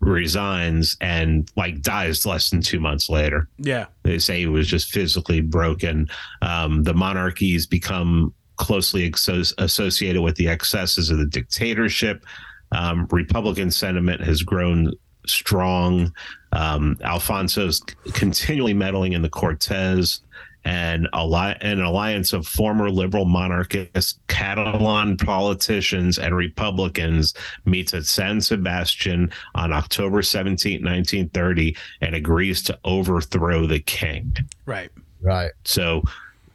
resigns and like dies less than two months later. yeah They say he was just physically broken. Um, the monarchies become closely exo- associated with the excesses of the dictatorship. Um, Republican sentiment has grown strong. Um, Alfonso's continually meddling in the Cortes. And alli- an alliance of former liberal monarchists, Catalan politicians, and Republicans meets at San Sebastian on October 17, 1930, and agrees to overthrow the king. right Right. So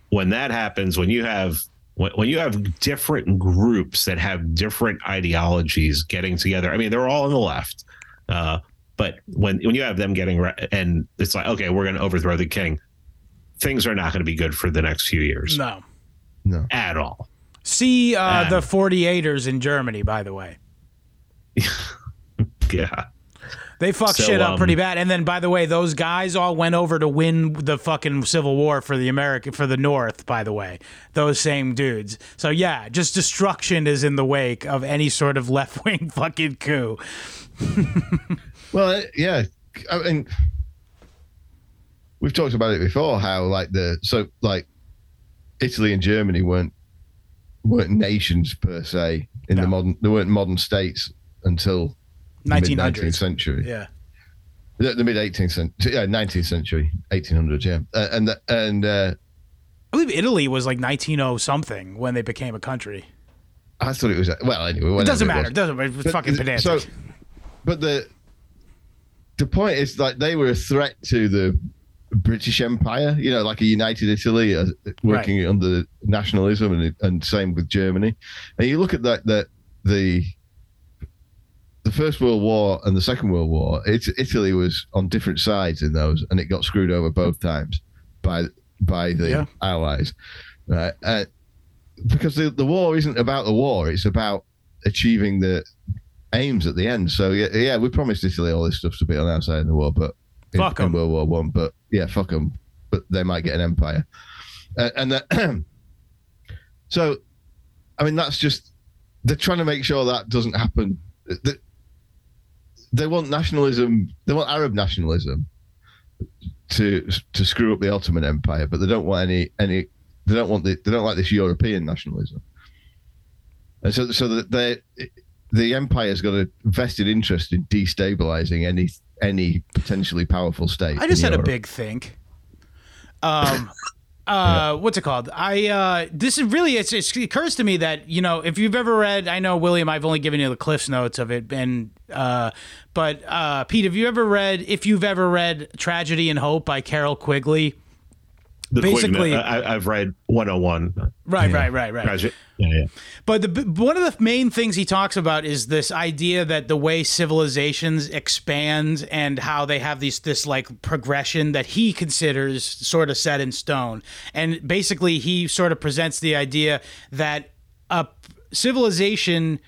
when that happens, when you have when, when you have different groups that have different ideologies getting together, I mean, they're all on the left, uh, but when when you have them getting re- and it's like, okay, we're going to overthrow the king, things are not going to be good for the next few years no No. at all. see uh, And- the 48ers in germany by the way Yeah, They fucked So, shit up um, pretty bad. And then, by the way, those guys all went over to win the fucking Civil War for the American for the North. By the way, those same dudes. So yeah, just destruction is in the wake of any sort of left wing fucking coup. Well, yeah. I mean, we've talked about it before. How like the so like Italy and Germany weren't weren't nations per se in No. the modern. They weren't modern states until nineteenth century. Yeah. The, the mid 18th century, yeah, 19th century, 1800s, yeah. Uh, and the, and uh, I believe Italy was like 1900 something when they became a country. I thought it was well anyway. It doesn't matter. It doesn't matter. It's But- fucking pedantic. So, but the the point is like they were a threat to the British Empire. You know, like a united Italy uh, working under nationalism, and and same with Germany. And you look at that that the the First World War and the Second World War, it, Italy was on different sides in those, and it got screwed over both times by by the Yeah. Allies. Right? Uh, because the, the war isn't about the war; it's about achieving the aims at the end. So yeah, yeah, we promised Italy all this stuff to be on our side in the war, but in, Fuck in. World War One. But yeah, fuck them. But they might get an empire, uh, and that, so, I mean, that's just they're trying to make sure that doesn't happen. They, they want nationalism. They want Arab nationalism to to screw up the Ottoman Empire, but they don't want any any. They don't want the, They don't like this European nationalism. And so, so that they, the empire's got a vested interest in destabilizing any any potentially powerful state. I just had a big think. Um, uh, what's it called? I uh, this is really it's, it's, it occurs to me that you know if you've ever read, I know William, I've only given you the Cliff's notes of it, and uh, but uh, Pete, have you ever read? If you've ever read Tragedy and Hope by Carroll Quigley, The Basically- I, I've read 101. right, right, right, right. Yeah, yeah. But the one of the main things he talks about is this idea that the way civilizations expand and how they have these this like progression that he considers sort of set in stone. And basically he sort of presents the idea that a civilization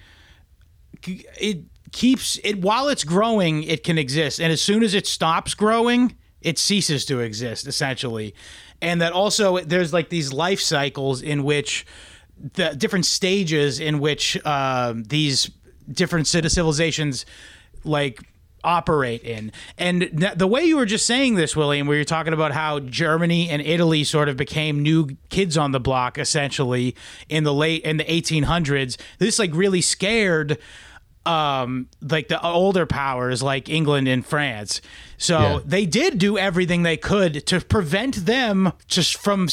it keeps it while it's growing it can exist and as soon as it stops growing it ceases to exist essentially and that also there's like these life cycles in which the different stages in which um, these different civilizations like operate in. And the way you were just saying this, William, where you're talking about how Germany and Italy sort of became new kids on the block essentially in the late in the 1800s, this like really scared um like the older powers like England and France. So Yeah. they did do everything they could to prevent them just from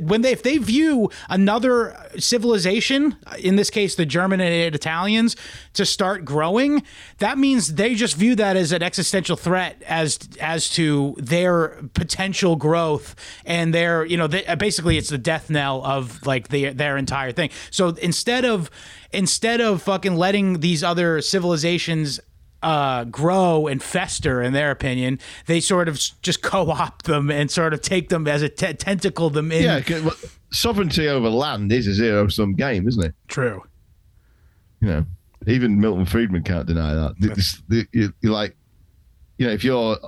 when they if they view another civilization, in this case the German and Italians, to start growing, that means they just view that as an existential threat as as to their potential growth and their you know they, uh, basically it's the death knell of like the, their entire thing. So instead of instead of fucking letting these other civilizations uh, grow and fester, in their opinion, they sort of just co-opt them and sort of take them as a te- tentacle them in. Yeah, well, sovereignty over land is a zero sum game, isn't it? True. You know, even Milton Friedman can't deny that. This- the- you- You're like, you know, if you're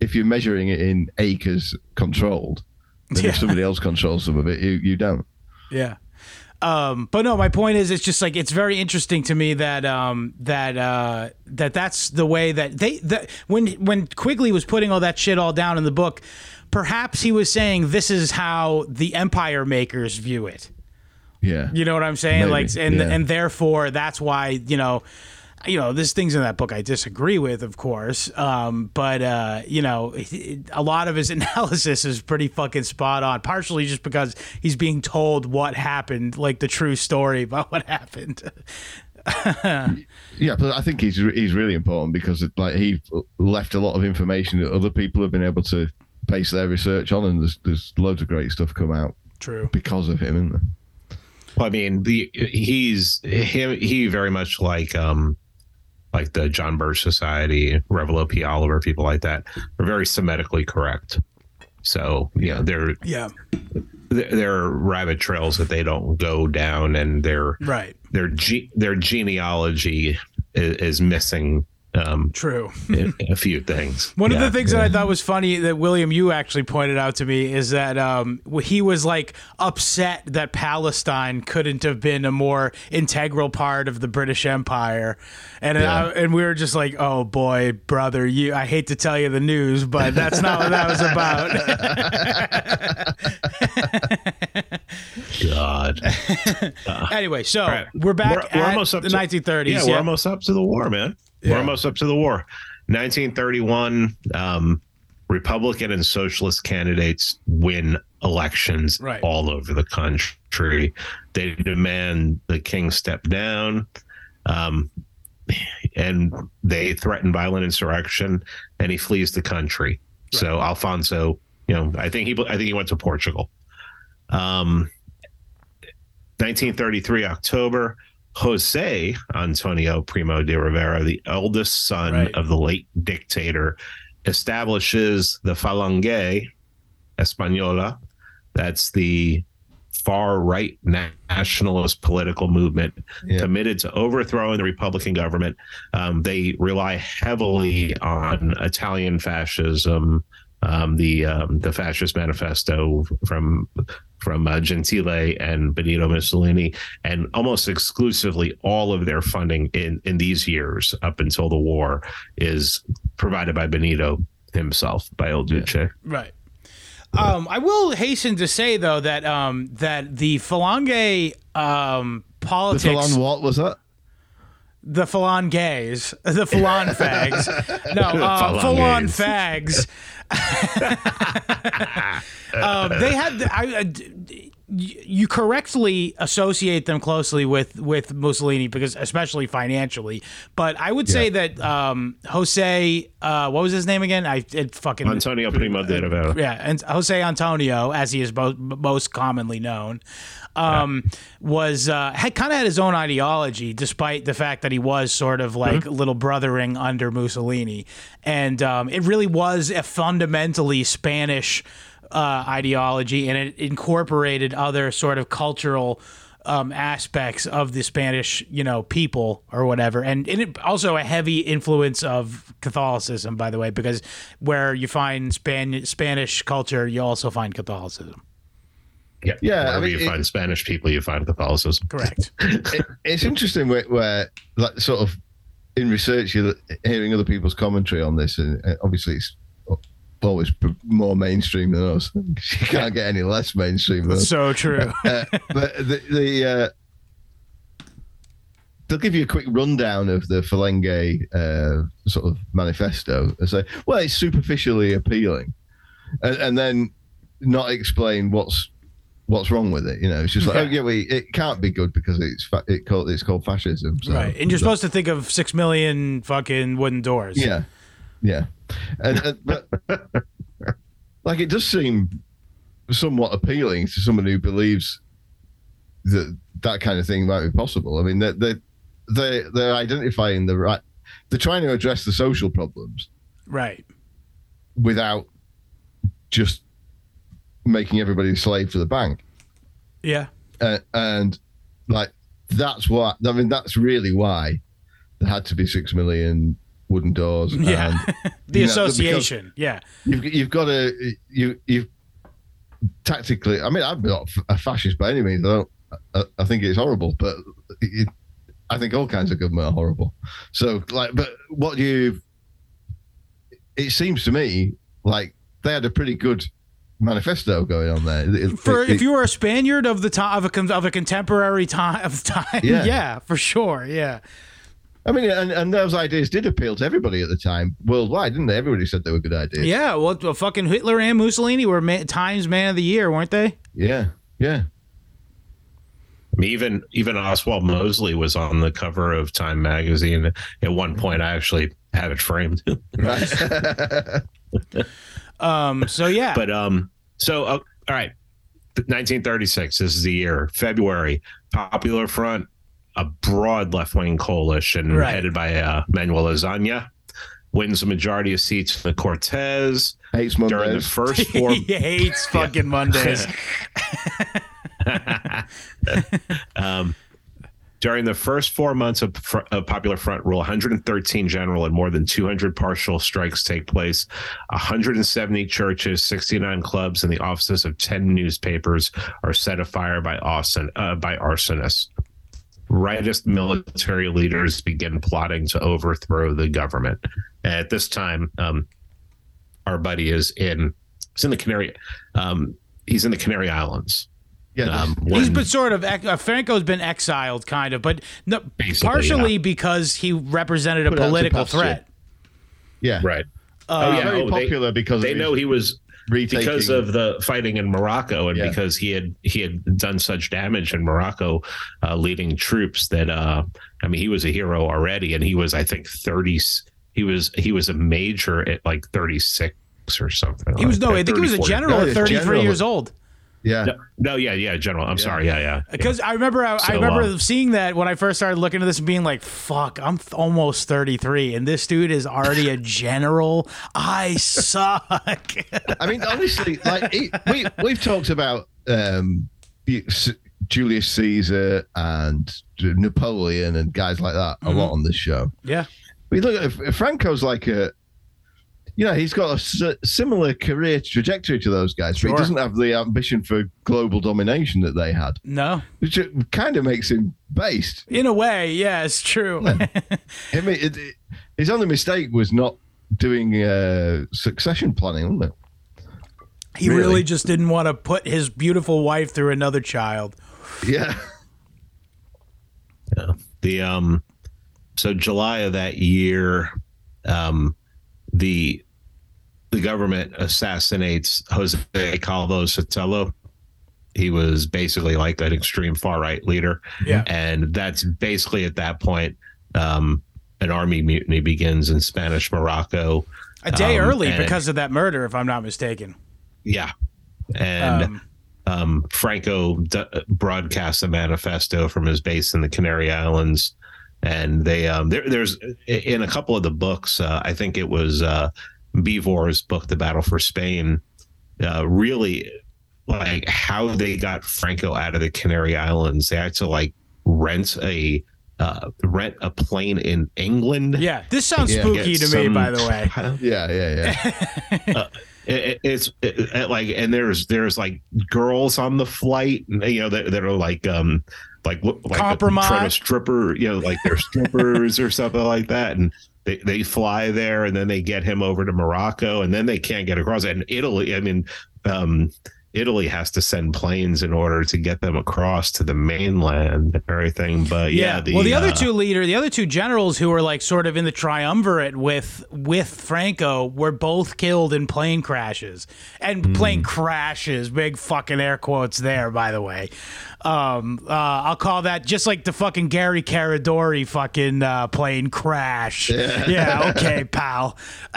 if you're measuring it in acres controlled, then Yeah. if somebody else controls some of it, you you don't. Yeah. Um, but no, my point is, it's just like it's very interesting to me that um, that uh, that that's the way that they that when when Quigley was putting all that shit all down in the book, perhaps he was saying this is how the empire makers view it. Yeah. You know what I'm saying? Maybe, Like, and yeah. and therefore that's why you know, you know, there's things in that book I disagree with, of course. Um, but uh, you know, it, it- a lot of his analysis is pretty fucking spot on. Partially just because he's being told what happened, like the true story about what happened. Yeah, but I think he's he's really important because it, like he left a lot of information that other people have been able to base their research on, and there's there's loads of great stuff come out True. because of him, isn't there? Well, I mean, the he's him. He very much like um, like the John Birch Society, Revilo P. Oliver, people like that, are very Semitically correct. So you know, they're Yeah. they're rabbit trails that they don't go down, and their Right. their ge- their genealogy is, is missing um, True. a, a few things. One of the things that I thought was funny that William, you actually pointed out to me is that um, he was like upset that Palestine couldn't have been a more integral part of the British Empire, and I, and we were just like, oh boy, brother, you. I hate to tell you the news, but that's not what that was about. God. anyway, so right. we're back We're- we're at almost up the to- 1930s. Yeah, we're almost up to the war, man. We're almost up to the war. 1931, um, Republican and socialist candidates win elections Right. all over the country. They demand the king step down, um, and they threaten violent insurrection, and he flees the country. So Alfonso, you know, I think he, I think he went to Portugal. Um, 1933 October, Jose Antonio Primo de Rivera, the eldest son Right. of the late dictator, establishes the Falange Española. That's the far right nationalist political movement Yeah. committed to overthrowing the Republican government. Um, they rely heavily on Italian fascism, um, the um, the fascist manifesto from from uh, Gentile and Benito Mussolini, and almost exclusively all of their funding in in these years up until the war is provided by Benito himself by El Duce. Right. Um, I will hasten to say though that um, that the Falange um, The politics, Falon what was that? The Falanges, the Falan fags, no, uh, Falan fags. um, they had the, I, you correctly associate them closely with with Mussolini because especially financially. But I would say that um, Jose, uh, what was his name again? I it fucking Antonio Primo de Rivera. yeah, and Jose Antonio, as he is bo- most commonly known, um, was uh, had kind of had his own ideology, despite the fact that he was sort of like little brothering under Mussolini, and um, it really was a fundamentally Spanish uh, ideology, and it incorporated other sort of cultural. Um, aspects of the Spanish, you know, people or whatever, and, and it, also a heavy influence of Catholicism, by the way, because where you find Span- Spanish culture, you also find Catholicism. Yeah, Yeah, I Wherever mean, you it- find Spanish people, you find Catholicism. Correct. it, it's interesting where, where like sort of in research you're hearing other people's commentary on this and uh, obviously it's always more mainstream than us you can't get any less mainstream than us. so true. uh, but the, the uh, they'll give you a quick rundown of the Falange uh, sort of manifesto and say, well, it's superficially appealing, and, and then not explain what's what's wrong with it. You know, it's just like, Yeah. oh yeah, we it can't be good because it's fa- it called it's called fascism. So, right. And you're supposed to think of six million fucking wooden doors. yeah, yeah, and, and but like it does seem somewhat appealing to someone who believes that that kind of thing might be possible. I mean, they they they they're identifying the right. They're trying to address the social problems Right. without just making everybody a slave to the bank. Yeah. uh, and like that's what I mean. That's really why there had to be six million wooden doors. Yeah. and The you know, association. yeah. you've you've got to you you've tactically. I mean, I'm not a fascist by any means. I don't. I, I think it's horrible, but it, I think all kinds of government are horrible. So like, but what you? It seems to me like they had a pretty good manifesto going on there. It- For it- if you were a Spaniard of the time of a of a contemporary time of time, yeah. Yeah. for sure, yeah. I mean, and, and those ideas did appeal to everybody at the time worldwide, didn't they? Everybody said they were good ideas. Yeah, well, well, fucking Hitler and Mussolini were ma- Times Man of the Year, weren't they? Yeah. Yeah. I mean, even even Oswald Mosley was on the cover of Time magazine. At one point, I actually have it framed. Right. Um, so yeah, but um, so uh, all right, 1936. This is the year February. Popular Front, a broad left wing coalition Right. headed by uh, Manuel Azaña, wins a majority of seats in the Cortes Hates Mondays. during the first four. he hates fucking Mondays. um, during the first four months of, of Popular Front rule, 113 general and more than 200 partial strikes take place. 170 churches, 69 clubs, and the offices of 10 newspapers are set afire by arson uh, by arsonists. Rightist military leaders begin plotting to overthrow the government. At this time, um, our buddy is in. He's in the Canary. Um, he's in the Canary Islands Yeah, Um, He's when- been sort of uh, Franco's been exiled, kind of, but no, partially yeah. because he represented a Put out political pasture. threat. yeah, right. Uh, yeah, Very oh, they- popular because They of know his he was retaking. because of the fighting in Morocco and Yeah. because he had he had done such damage in Morocco, uh, leading troops that uh, I mean he was a hero already, and he was I think thirty. He was he was a major at like thirty six or something. he was like no, that, I think he was a 30, 40. general at 33 general. years old. Yeah, No, no, yeah, yeah, general. I'm sorry, yeah, yeah. Because I remember, I, I remember um, seeing that when I first started looking at this and being like, "Fuck, I'm th- almost 33, and this dude is already a general. I suck." I mean, honestly, like he, we we've talked about um, Julius Caesar and Napoleon and guys like that a lot on this show. yeah, We look at Franco's like a, you know, he's got a similar career trajectory to those guys, but he doesn't have the ambition for global domination that they had, no, which kind of makes him based. in a way, yeah, it's true. I mean, it, it- his only mistake was not doing uh, succession planning, wasn't it? he really? Really? just didn't want to put his beautiful wife through another child. Yeah. Yeah. The um so July of that year, um the the government assassinates Jose Calvo Sotelo. He was basically like an extreme far right leader. Yeah. And that's basically at that point, um, an army mutiny begins in Spanish Morocco. A day Um, early because of that murder, if I'm not mistaken. Yeah. And Um, um, Franco d- broadcasts a manifesto from his base in the Canary Islands, and they um, there, there's in a couple of the books. Uh, I think it was uh, Beevor's book, "The Battle for Spain." Uh, really, like how they got Franco out of the Canary Islands. They had to like rent a uh, rent a plane in England. yeah, this sounds spooky Get to me, by the way. Yeah, yeah, yeah. it, it- it's it, it, like and there's there's like girls on the flight you know that, that are like um like look like Compromise. trying to stripper you know like they're strippers or something like that and they, they fly there and then they get him over to Morocco and then they can't get across and Italy I mean um Italy has to send planes in order to get them across to the mainland and everything but yeah, well, the other uh, two leader, the other two generals who were like sort of in the triumvirate with with Franco were both killed in plane crashes and Hmm. plane crashes. Big fucking air quotes there, by the way. Um, uh, I'll call that just like the fucking Gary Caradori fucking uh, plane crash. Yeah, okay, pal.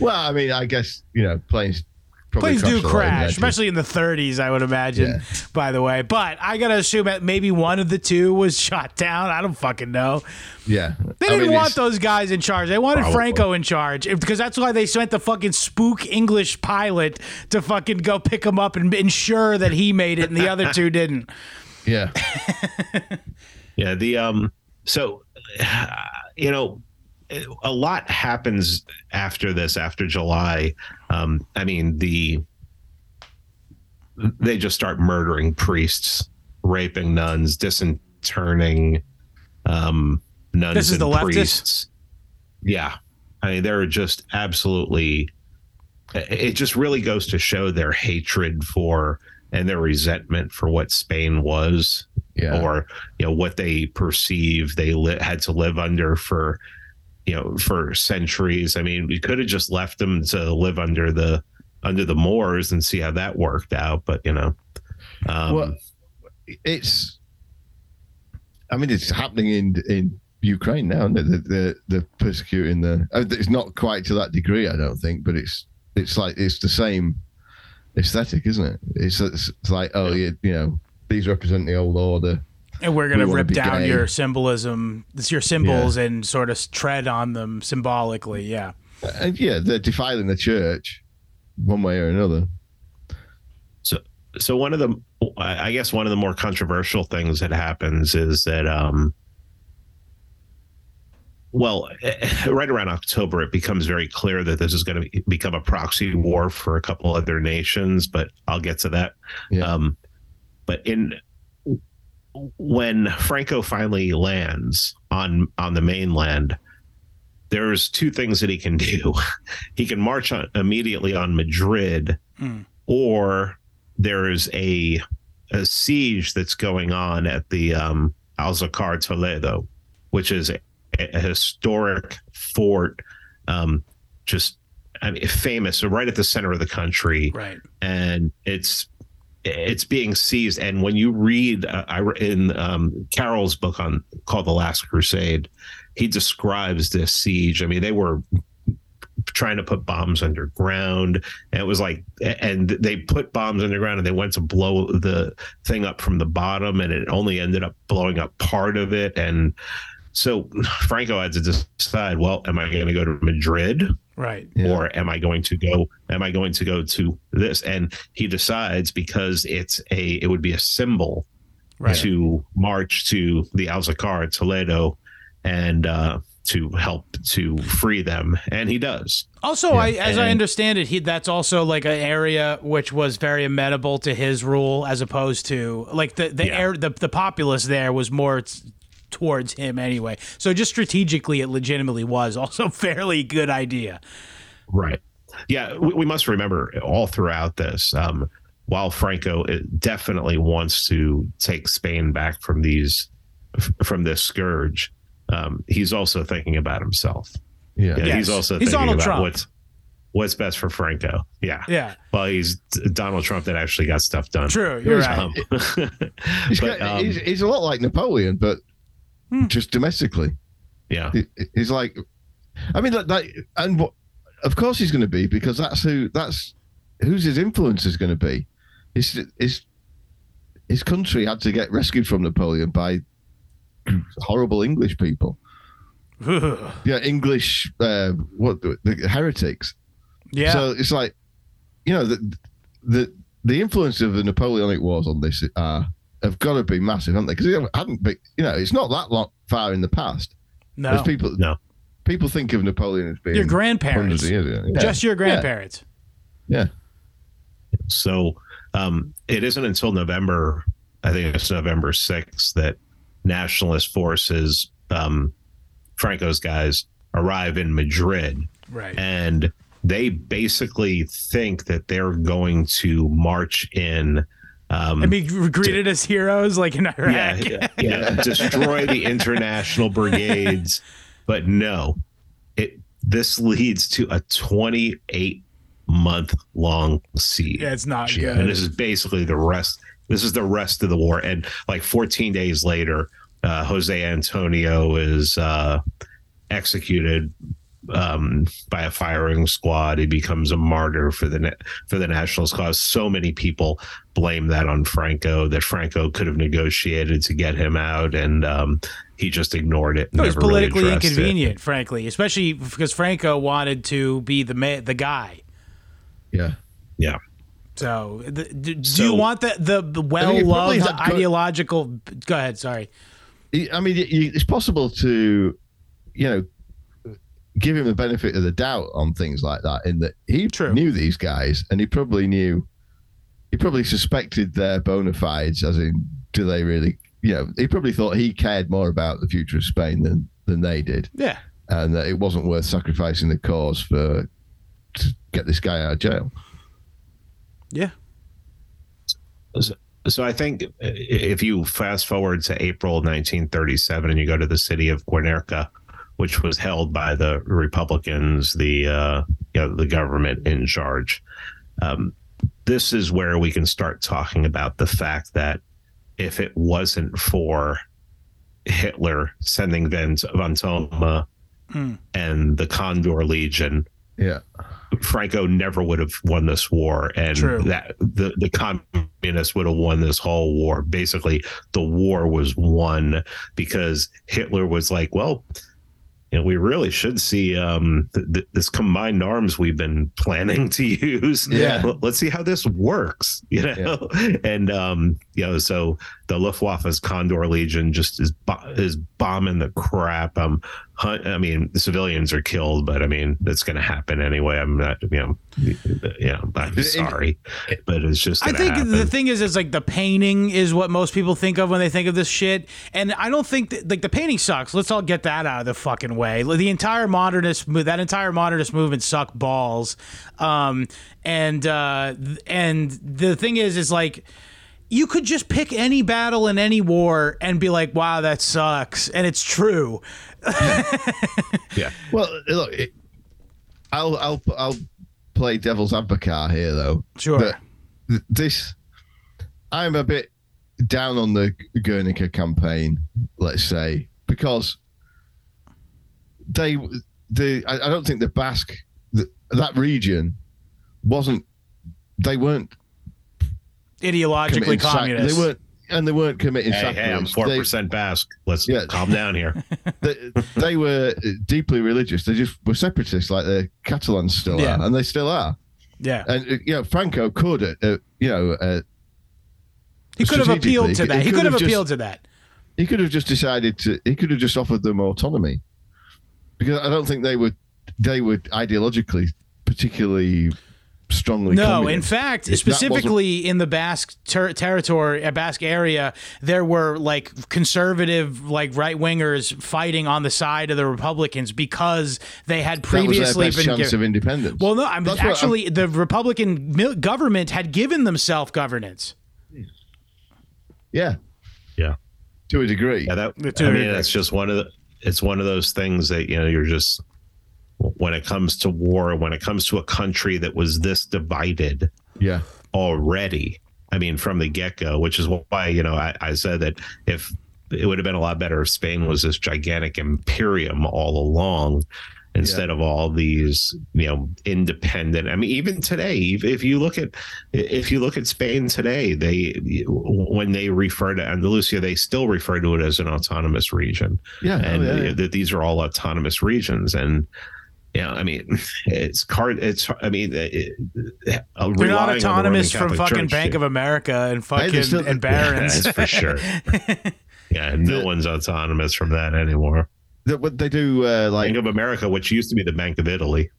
Well, I mean, I guess you know planes. Probably Planes do crash a lot in there, crash, too. especially in the 30s, I would imagine. Yeah. By the way, but I gotta assume that maybe one of the two was shot down. I don't fucking know. Yeah, They I didn't mean, want those guys in charge. They wanted Probably. Franco in charge because that's why they sent the fucking spook English pilot to fucking go pick him up and ensure that he made it and the other two didn't. Yeah, Yeah, the um so you know a lot happens after this after July. Um I mean the they just start murdering priests, raping nuns, disinterring um nuns This is and the leftists? priests. Yeah. I mean they're just absolutely it just really goes to show their hatred for and their resentment for what Spain was yeah. or you know what they perceive they li- had to live under for you know for centuries i mean we could have just left them to live under the under the moors and see how that worked out but you know um well, it's. I mean, it's happening in in Ukraine now. Isn't it? The, the the persecuting the. uh, It's not quite to that degree, I don't think, but it's it's like it's the same aesthetic, isn't it? It's it's, it's like oh, you, you know, these represent the old order. And we're gonna We wanna rip down gay. your symbolism, your symbols, and sort of tread on them symbolically. Yeah. And yeah, they're defiling the church, one way or another. so so one of the i I guess one of the more controversial things that happens is that um well eh, right around october it becomes very clear that this is going to become a proxy war for a couple other nations but i'll get to that Yeah. um but in when franco finally lands on on the mainland there's two things that he can do he can march on, immediately on madrid Mm. or there is a a siege that's going on at the um, Alzacar Toledo, which is a, a historic fort, um, just I mean, famous, right at the center of the country, Right. and it's it's being seized. And when you read uh, in um, book on called The Last Crusade, he describes this siege. I mean, they were trying to put bombs underground and it was like and they put bombs underground and they went to blow the thing up from the bottom and it only ended up blowing up part of it and so franco had to decide well am i going to go to madrid Right. Yeah. or am i going to go am i going to go to this and he decides because it's a it would be a symbol Right. to march to the alzacar at toledo and uh to help to free them and he does Also, I, as I understand it, he that's also like an area which was very amenable to his rule, as opposed to like the the Yeah. air the the populace there was more t- towards him anyway. So just strategically, it legitimately was also a fairly good idea. Right. Yeah, we, we must remember all throughout this, um, while Franco uh, definitely wants to take Spain back from these, from this scourge, um, he's also thinking about himself. Yeah. Yeah, Yes. he's also He's thinking Donald about Trump. what's what's best for Franco. Yeah. Yeah, Well, he's Donald Trump that actually got stuff done. true. You're right. Um, He's, but, got- um, he's, he's a lot like Napoleon, but Hmm. just domestically. yeah. He- He's like, I mean, that, that and what, of course he's going to be because that's who that's who's his influence is going to be. His his his country had to get rescued from Napoleon by horrible English people. Yeah, English uh, what the, heretics. yeah, So it's like, you know, the the the influence of the Napoleonic Wars on this uh, have got to be massive, haven't they? Because it hadn't been, you know, it's not that long far in the past. no, As people, No. people think of Napoleon as being your grandparents, of years ago. Yeah. just your grandparents. yeah, So um, it isn't until November, I think it's November 6th, that nationalist forces, um, Franco's guys, arrive in Madrid. Right. And they basically think that they're going to march in. Um, and be greeted as heroes like in Iraq. yeah, yeah, yeah, destroy the international brigades. But no, it this leads to a 28 month long siege. Yeah, it's not Yeah, and this is basically the rest this is the rest of the war and like 14 days later uh, jose antonio is uh, executed um, by a firing squad he becomes a martyr for the for the nationalist cause so many people blame that on franco that franco could have negotiated to get him out and um, he just ignored it No, it's never really politically it. inconvenient, frankly, especially because Franco wanted to be the ma- the guy. yeah. yeah So, the, do, do So- you want the the, the well loved ideological? Go ahead. Sorry. I mean, y- y- it's possible to, you know, give him the benefit of the doubt on things like that. In that he True. knew these guys, and he probably knew, he probably suspected their bona fides, as in, do they really? You know, he probably thought he cared more about the future of Spain than than they did, Yeah. and that it wasn't worth sacrificing the cause for to get this guy out of jail. Yeah. So I think if you fast forward to April 1937 and you go to the city of Guernica, which was held by the Republicans, the uh, you know, the government in charge, um, this is where we can start talking about the fact that if it wasn't for Hitler sending Van von Thoma Mm. and the Condor Legion, Yeah, Franco never would have won this war, and True. that the the communists would have won this whole war. Basically, the war was won because Hitler was like, "Well, you know, we really should see um, th- th- this combined arms we've been planning to use. Yeah. Let's see how this works." You know, and um, you know, so the Luftwaffe's Condor Legion just is bo- is bombing the crap. Um, I mean, the civilians are killed, but I mean, that's going to happen anyway. I'm not, you know, know, I'm sorry, but it's just. I think happen. the thing is, is like the painting is what most people think of when they think of this shit, and I don't think that, like the painting sucks. Let's all get that out of the fucking way. The entire modernist, that entire modernist movement suck balls, um, and uh, and the thing is, is like. You could just pick any battle in any war and be like, "Wow, that sucks," and it's true. yeah, Well, look, it, I'll I'll I'll play devil's advocate here though. Sure. That this, I'm a bit down on the Guernica campaign, let's say, because they the I, I don't think the Basque the, that region wasn't they weren't Ideologically committing sac- communist. they weren't and they weren't committing hey, hey, I'm four percent Basque. Let's Yeah. calm down here. they, they were deeply religious. They just were separatists, like the Catalans still Yeah. are, and they still are. yeah, And uh, you know, Franco could, uh, uh, you know, uh, he could have appealed to that. He could could have have just- appealed to that. he could have just decided to. He could have just offered them autonomy, because I don't think they would. They would ideologically particularly strongly. No, in fact, If specifically in the Basque ter- territory, uh, Basque area, there were like conservative, like right wingers fighting on the side of the Republicans because they had that was their previously best been. chance gi- of independence. well, no, I'm That's what I'm- actually the Republican mil- government had given them self governance. yeah, Yeah. to a degree. Yeah, that. To I a mean, degree. it's just one of the. It's one of those things that you know you're just when it comes to war, when it comes to a country that was this divided yeah, already. I mean, from the get go, which is why you know I, I said that if it would have been a lot better if Spain was this gigantic imperium all along instead of all these you know independent i mean even today if if you look at if you look at spain today they when they refer to andalusia they still refer to it as an autonomous region yeah, oh, and oh, yeah, yeah. that these are all autonomous regions and you know, I mean, it's card. It's, I mean, it, uh, They're not relying on the autonomous from Catholic fucking Church Bank to- of America and fucking they're still- and barons. that's for sure. Yeah, no one's autonomous from that anymore. They- what they do, uh, like Bank of America, which used to be the Bank of Italy.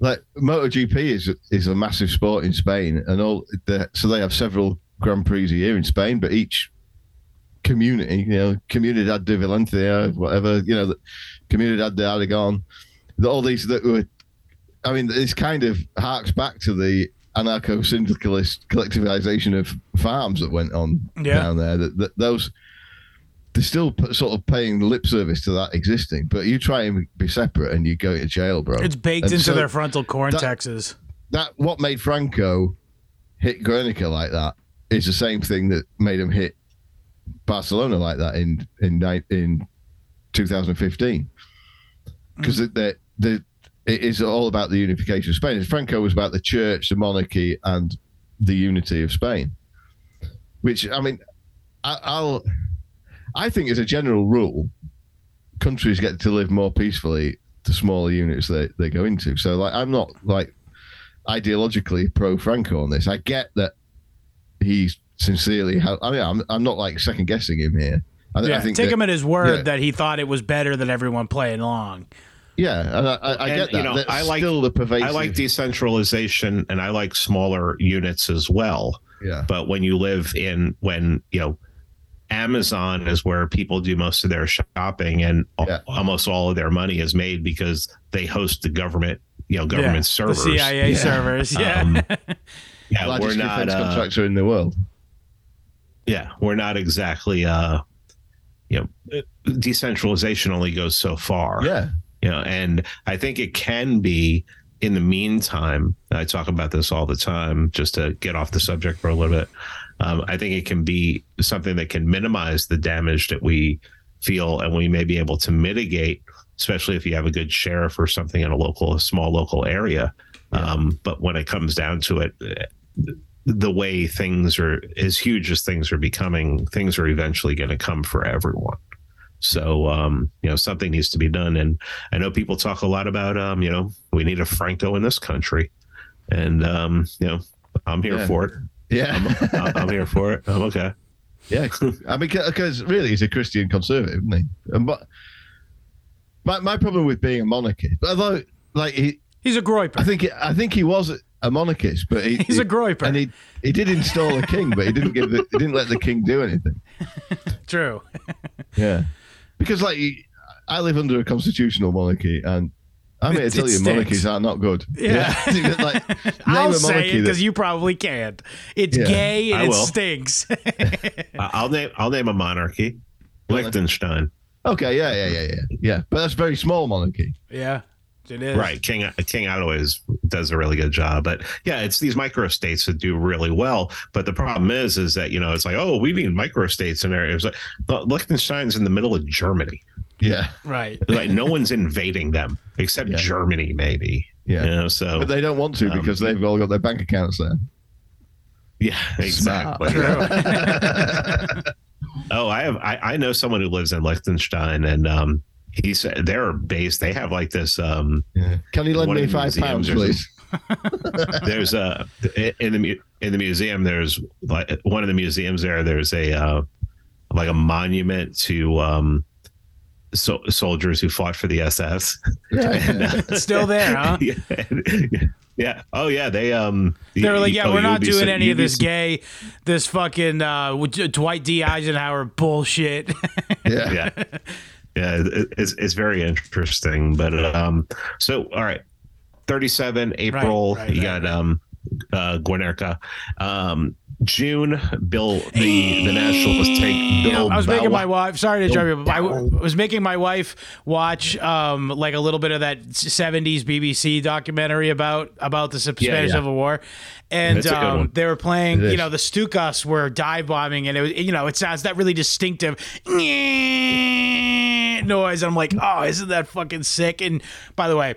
like MotoGP is is a massive sport in Spain, and all the, so they have several Grand Prix a year in Spain, but each community, you know, Comunidad de Valencia, whatever, you know, the Comunidad de Aragon, the- all these that were, I mean, this kind of harks back to the anarcho syndicalist collectivization of farms that went on Yeah. down there. That, that those they're still sort of paying lip service to that existing, but you try and be separate and you go to jail, bro. It's baked And into so their frontal cortexes. that what made Franco hit Guernica like that is the same thing that made him hit Barcelona like that in in in 2015 because mm. the, the it is all about the unification of Spain. Franco was about the church, the monarchy, and the unity of Spain. Which I mean, I, I'll I think as a general rule, countries get to live more peacefully the smaller units they, they go into. So like I'm not like ideologically pro Franco on this. I get that he's sincerely. ha- I mean, I'm I'm not like second guessing him here. I, Yeah, I think take that- him at his word yeah. that he thought it was better than everyone playing along. Yeah, I, I, I And, get that. you know, That's I like- still the pervasive. I like decentralization and I like smaller units as well. Yeah, But when you live in, when, you know, Amazon is where people do most of their shopping and Yeah. almost all of their money is made because they host the government, you know, government yeah, servers. The CIA Yeah. servers. Yeah. Um, yeah, largest we're not. defense Uh, contractor in the world. yeah, we're not exactly. uh You know, decentralization only goes so far. Yeah, you know and i think it can be in the meantime i talk about this all the time just to get off the subject for a little bit um, i think it can be something that can minimize the damage that we feel and we may be able to mitigate especially if you have a good sheriff or something in a local a small local area. Um, but when it comes down to it eh, the way things are as huge as things are becoming things are eventually going to come for everyone so, um, you know, something needs to be done. And I know people talk a lot about, um, you know, we need a Franco in this country. And, um, you know, I'm here Yeah. for it. yeah, I'm, I'm here for it. I'm okay. yeah. I mean, because really, he's a Christian conservative, isn't he? And but my, my problem with being a monarchist, although like he, He's a griper. I think he, I think he was a monarchist, but he, He's he- a groyper. and he he did install a king, but he didn't give the, he didn't let the king do anything. True. Yeah, because like I live under a constitutional monarchy, and I'm here to tell you, stinks. monarchies are not good. Yeah. like name I'll a say it monarchy because that, you probably can't. It's Yeah. gay and it stinks. I- I'll name I'll name a monarchy, Liechtenstein. okay, yeah, yeah, yeah, yeah, yeah, but that's a very small monarchy. yeah, it is. Right, King King always does a really good job, but yeah, it's these microstates that do really well. But the problem is, is that you know it's like, oh, we need microstates in areas like but Liechtenstein's in the middle of Germany. Yeah, Right. Like no one's invading them except Yeah. Germany, maybe. yeah. You know, so But they don't want to Um, because they've all got their bank accounts there. yeah, exactly. Oh, I have I, I know someone who lives in Liechtenstein and um he said they're based they have like this um Yeah. Can you lend me five pounds, please? there's a in the in the museum there's like one of the museums there there's a uh like a monument to um so, soldiers who fought for the SS. And, uh, Still there, huh? yeah, yeah. Oh yeah, they um They were like, yeah, oh, we're not doing so- any of this so- gay, this fucking uh, Dwight D. Eisenhower bullshit. Yeah. yeah yeah it, it's, it's very interesting but um so all right. 37 april right, you right, got um uh guernica um june bill the the nationalists take bill I was making my wife. Sorry to interrupt you, but I was making my wife watch um, like a little bit of that '70s BBC documentary about about the Spanish yeah. Civil War, and That's a good um, they were playing. You know, the Stukas were dive bombing, and it was you know it sounds that really distinctive noise. I'm like, oh, isn't that fucking sick? And by the way.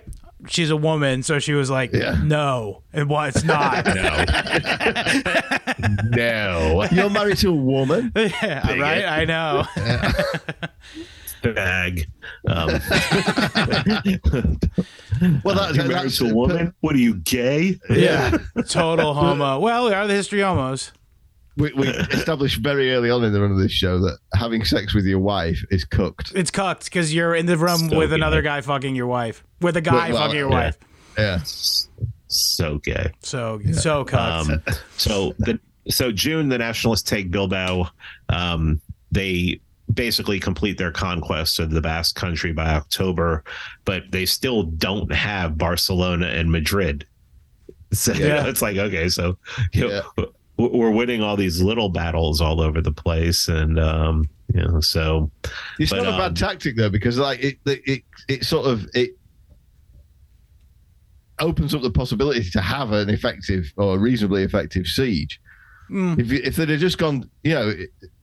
She's a woman, so she was like, Yeah. "No, and why it's not." no You're married to a woman? yeah, Bigot. right. I know. bag um Well, that, you're married that's to a woman what are you gay Yeah, total homo. Well, we are the history homos. We, we established very early on in the run of this show that having sex with your wife is cooked. It's cooked because you're in the room So with gay. another guy fucking your wife, with a guy Well, fucking your yeah. wife. Yeah. so gay So so cucked. Um, so the so June the Nationalists take Bilbao. Um, they basically complete their conquest of the Basque Country by October, but they still don't have Barcelona and Madrid. So you Yeah. know, it's like okay, so you know, w- we're winning all these little battles all over the place, and um, you know, so It's But, not a bad um, tactic though, because like it, it, it, it sort of it opens up the possibility to have an effective or reasonably effective siege. Mm. If if they'd have just gone, you know,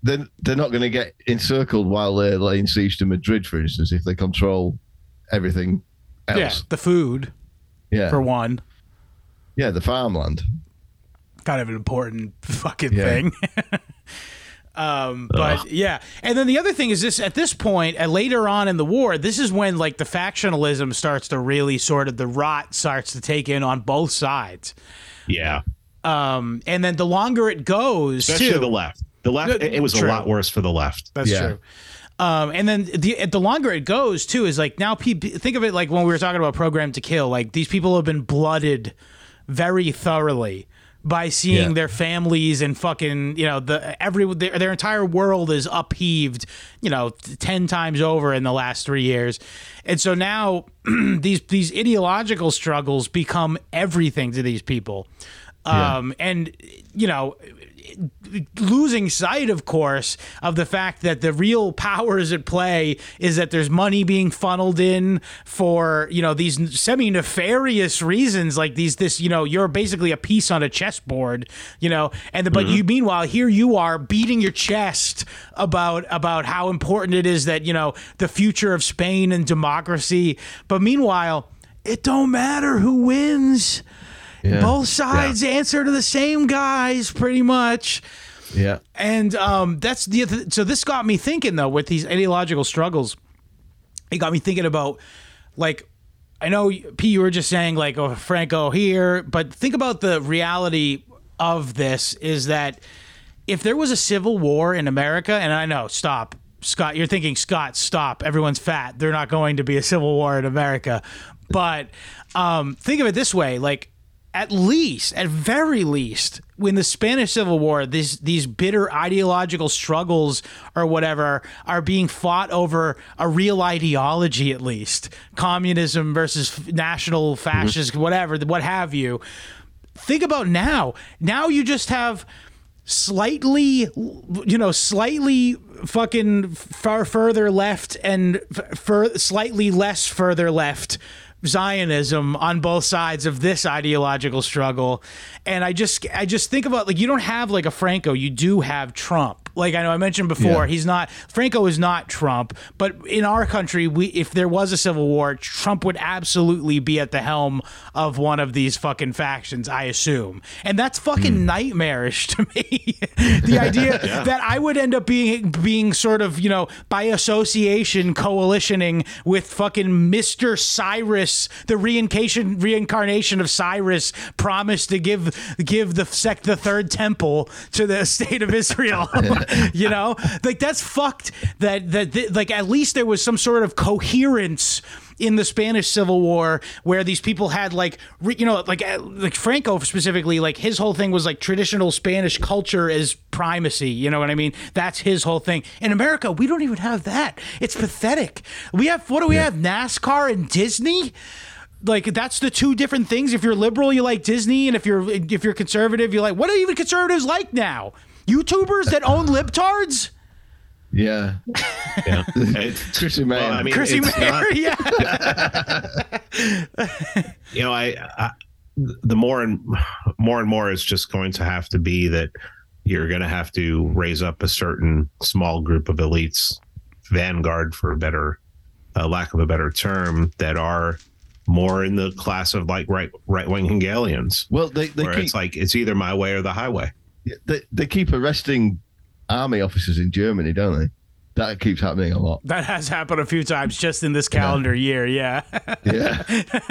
then they're not going to get encircled while they're laying siege to Madrid, for instance, if they control everything yeah, else. the food Yeah, for one, yeah, the farmland. Kind of an important fucking Yeah. thing. Um, but yeah, and then the other thing is this: at this point, uh, later on in the war, this is when like the factionalism starts to really sort of the rot starts to take in on both sides. yeah, Um, and then the longer it goes, especially too, the left. The left, it, it was true. a lot worse for the left. That's Yeah. true. Um, and then the the longer it goes too is like now people think of it like when we were talking about Programmed to Kill. Like these people have been blooded very thoroughly by seeing Yeah. their families and fucking you know the every their, their entire world is upheaved you know ten times over in the last three years, and so now these these ideological struggles become everything to these people. Um, and you know, losing sight, of course, of the fact that the real powers at play is that there's money being funneled in for you know these semi nefarious reasons, like these this you know you're basically a piece on a chessboard, you know, and but mm-hmm. you meanwhile here you are beating your chest about about how important it is that you know the future of Spain and democracy, but meanwhile it don't matter who wins. Yeah. Both sides answer to the same guys, pretty much. Yeah. And um, that's the so this got me thinking though with these ideological struggles. It got me thinking about like I know P you were just saying like oh Franco here, but think about the reality of this is that if there was a civil war in America, and I know stop Scott, you're thinking, Scott, stop. Everyone's fat. They're not going to be a civil war in America. But um, think of it this way: like at least, at very least, when the Spanish Civil War, these these bitter ideological struggles or whatever are being fought over a real ideology. At least communism versus national mm-hmm. fascist, whatever, what have you. Think about now. Now you just have slightly, you know, slightly fucking far further left and fur- slightly less further left Zionism on both sides of this ideological struggle. And I just I just think about like you don't have like a Franco, you do have Trump. Like I know I mentioned before, Yeah. he's not Franco is not Trump, but in our country, we if there was a civil war, Trump would absolutely be at the helm of one of these fucking factions, I assume. And that's fucking hmm. nightmarish to me. the idea that I would end up being being sort of, you know, by association coalitioning with fucking Mr. Cyrus, the reincarnation reincarnation of Cyrus promised to give give the sect the third temple to the state of Israel. you know? Like that's fucked that that that- like at least there was some sort of coherence in the Spanish Civil War, where these people had like, re- you know, like uh, like Franco specifically, like his whole thing was like traditional Spanish culture is primacy. You know what I mean? That's his whole thing. In America, we don't even have that. It's pathetic. We have what do we have? NASCAR and Disney. Like that's the two different things. If you're liberal, you like Disney, and if you're if you're conservative, you like what are even conservatives like now? YouTubers that own libtards. Yeah. Yeah. It- Chrissie May. well, I mean, Chrissie it's Mayr, not- yeah. you know, I, I the more and more and more it's just going to have to be that you're going to have to raise up a certain small group of elites, vanguard for a better, uh, lack of a better term, that are more in the class of like right right wing Hegelians, well, they they where keep it's like it's either my way or the highway. They, they keep arresting army officers in Germany, don't they? That keeps happening a lot. That has happened a few times just in this calendar year. Yeah. Yeah.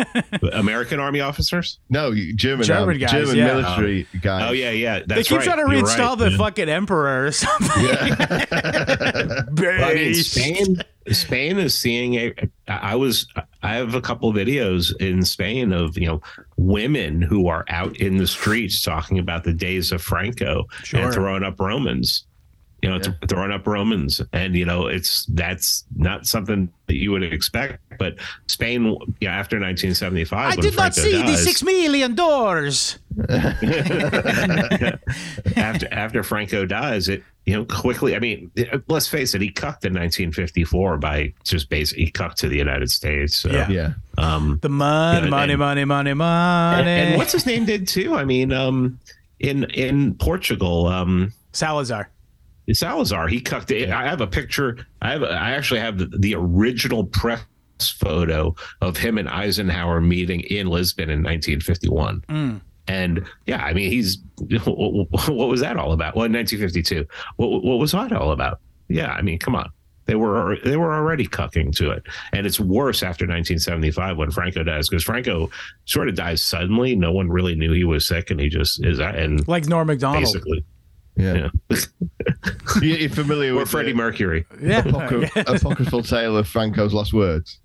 American army officers. No, you- German German German, guys, German yeah. military oh. Oh, guys. Oh yeah, yeah. That's they keep right. trying to You're reinstall right. the fucking emperor or something. Well, I mean, Spain. Spain is seeing a. I was. I have a couple videos in Spain of you know women who are out in the streets talking about the days of Franco Sure. and throwing up Romans. You know, th- throwing up Romans, and you know, it's that's not something that you would expect. But Spain, yeah, after 1975, I when did not Franco see the six million doors. after after Franco dies, it you know quickly. I mean, let's face it, he cucked in 1954 by just basically he cucked to the United States. So, Yeah. Yeah. Um, The money, Yeah, money, and- money, money, and, money. and what's his name did too? I mean, um, in in Portugal, um, Salazar? Salazar, he cucked. it. I have a picture. I have. I actually have the, the original press photo of him and Eisenhower meeting in Lisbon in 1951. Mm. And yeah, I mean, he's what was that all about? Well, in 1952, what what was that all about? Yeah, I mean, come on, they were they were already cucking to it, and it's worse after 1975 when Franco dies because Franco sort of dies suddenly. No one really knew he was sick, and he just is and Like Norm Macdonald. basically, Yeah. yeah, You- You're familiar with Freddie the Mercury. Yeah. apocry- apocryphal tale of Franco's last words?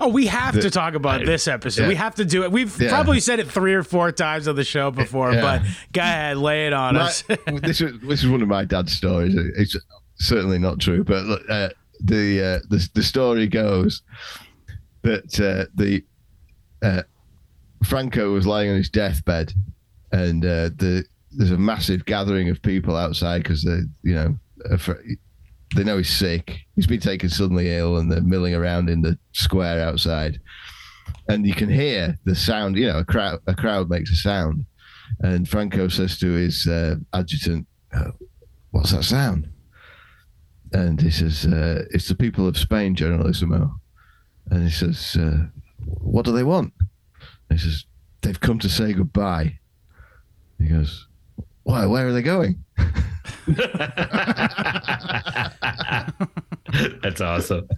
Oh, we have The- to talk about this episode. Yeah. We have to do it. We've Yeah. probably said it three or four times on the show before, Yeah. but go ahead, lay it on My- us. this is this is one of my dad's stories. It's certainly not true, but look, uh, the, uh, the the story goes that uh, the uh, Franco was lying on his deathbed, and uh, the there's a massive gathering of people outside because they you know they know he's sick. He's been taken suddenly ill, and they're milling around in the square outside, and you can hear the sound. You know, a crowd a crowd makes a sound, and Franco says to his uh, adjutant, uh, "What's that sound?" And he says, uh, "It's the people of Spain, Generalissimo." And he says, uh, "What do they want?" And he says, "They've come to say goodbye." He goes, "Why? Where are they going?" That's awesome.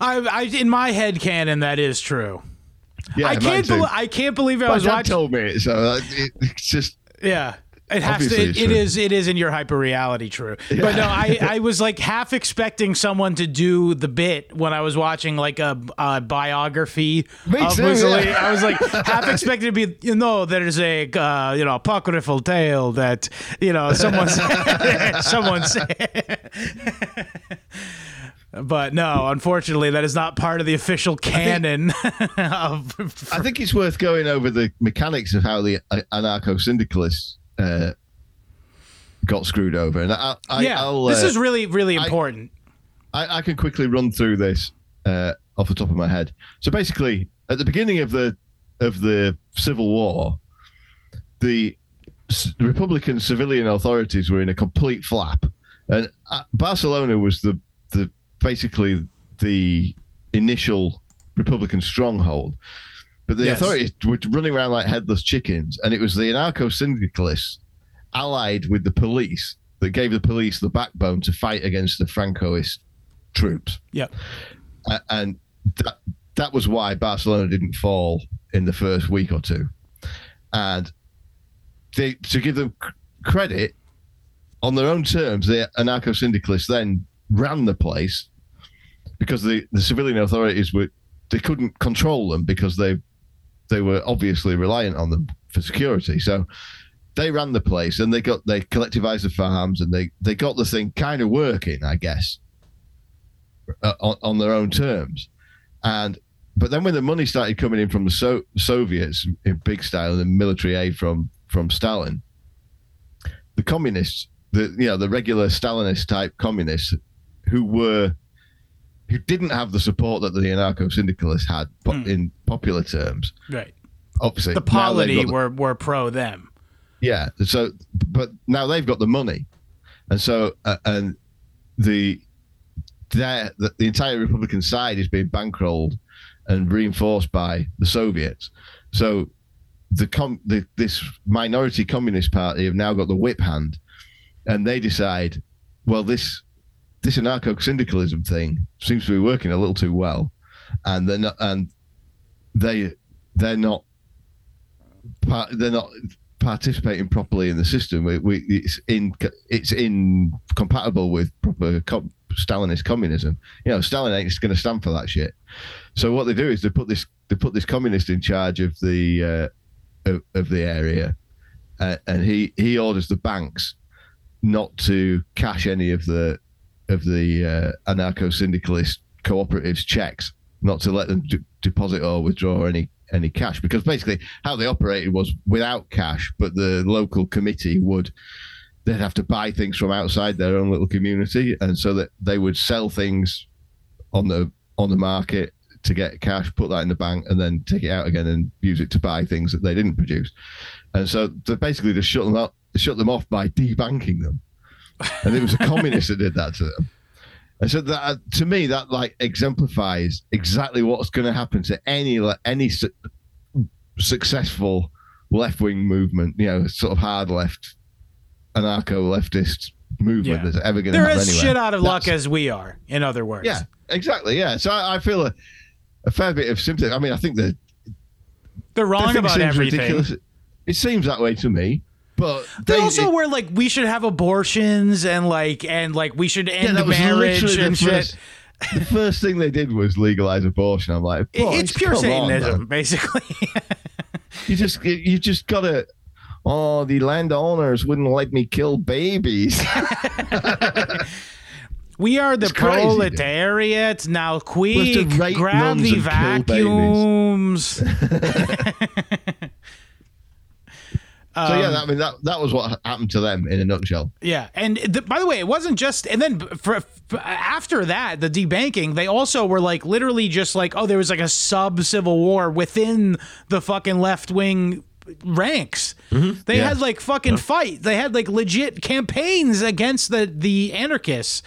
I, I, in my head canon, that is true. Yeah, I can't. too. Bel- I can't believe I My was dad watching. told me so uh, it, it's just yeah, It has Obviously to. It, it is. It is in your hyper reality true. But no, I, I was like half expecting someone to do the bit when I was watching like a, a biography Me of too, yeah. I was like half expecting to be. You know, there's a uh, you know apocryphal tale that you know someone said- someone said. But no, unfortunately, that is not part of the official canon of. I think it's worth going over the mechanics of how the uh, anarcho syndicalists uh, got screwed over, and I, I, yeah, I'll, this uh, is really, really important. I, I can quickly run through this uh, off the top of my head. So basically, at the beginning of the of the Civil War, the Republican civilian authorities were in a complete flap, and uh, Barcelona was the the basically the initial Republican stronghold. But the Yes. authorities were running around like headless chickens, and it was the anarcho syndicalists allied with the police that gave the police the backbone to fight against the Francoist troops. Yep. A- and that that was why Barcelona didn't fall in the first week or two. And they to give them c- credit on their own terms, the anarcho syndicalists then ran the place because the, the civilian authorities were they couldn't control them because they they were obviously reliant on them for security. So they ran the place and they got they collectivized the farms and they they got the thing kind of working, I guess, uh, on, on their own terms. And but then when the money started coming in from the so- Soviets in big style and the military aid from from Stalin, the communists, the you know the regular Stalinist type communists, who were who didn't have the support that the anarcho syndicalists had, but Hmm. in popular terms, Right. obviously The polity the- were, were pro them. yeah. So, but now they've got the money, and so uh, and the the the entire Republican side is being bankrolled and reinforced by the Soviets. So the com the, this minority communist party have now got the whip hand, and they decide, well, this this anarcho syndicalism thing seems to be working a little too well, and they're not, and they they're not they're not participating properly in the system. We, it's in it's incompatible with proper com- Stalinist communism. You know, Stalin ain't going to stand for that shit. So what they do is they put this they put this communist in charge of the uh, of, of the area, uh, and he he orders the banks not to cash any of the of the uh, anarcho syndicalist cooperatives checks, not to let them d- deposit or withdraw any any cash because basically how they operated was without cash, but the local committee would they'd have to buy things from outside their own little community, and so that they would sell things on the on the market to get cash, put that in the bank, and then take it out again and use it to buy things that they didn't produce. And so they basically just shut them up, shut them off by debanking them. And it was a communist that did that to them. And so that uh, to me that like exemplifies exactly what's going to happen to any any su- successful left wing movement, you know, sort of hard left, anarcho leftist movement Yeah. that's ever going to happen. They're as shit out of luck as we are, in other words. yeah, exactly. Yeah. So I, I feel a, a fair bit of sympathy. I mean, I think that They're the wrong about everything. ridiculous. It seems that way to me, but They they- also it- were like, we should have abortions and like, and like, we should end that was marriage and the shit. first, the first thing they did was legalize abortion. I'm like, it's pure come on, Satanism, basically. You just you- just gotta. Oh, the landowners wouldn't let me kill babies. we are the It's crazy, proletariat. Now, quick, grab the and vacuums. so yeah, that, I mean that that was what happened to them in a nutshell. Yeah, and the, by the way, it wasn't just. And then for, for after that, the debanking, they also were like literally just like, oh, there was like a sub civil war within the fucking left wing ranks. They Yeah. had like fucking fight. They had like legit campaigns against the the anarchists.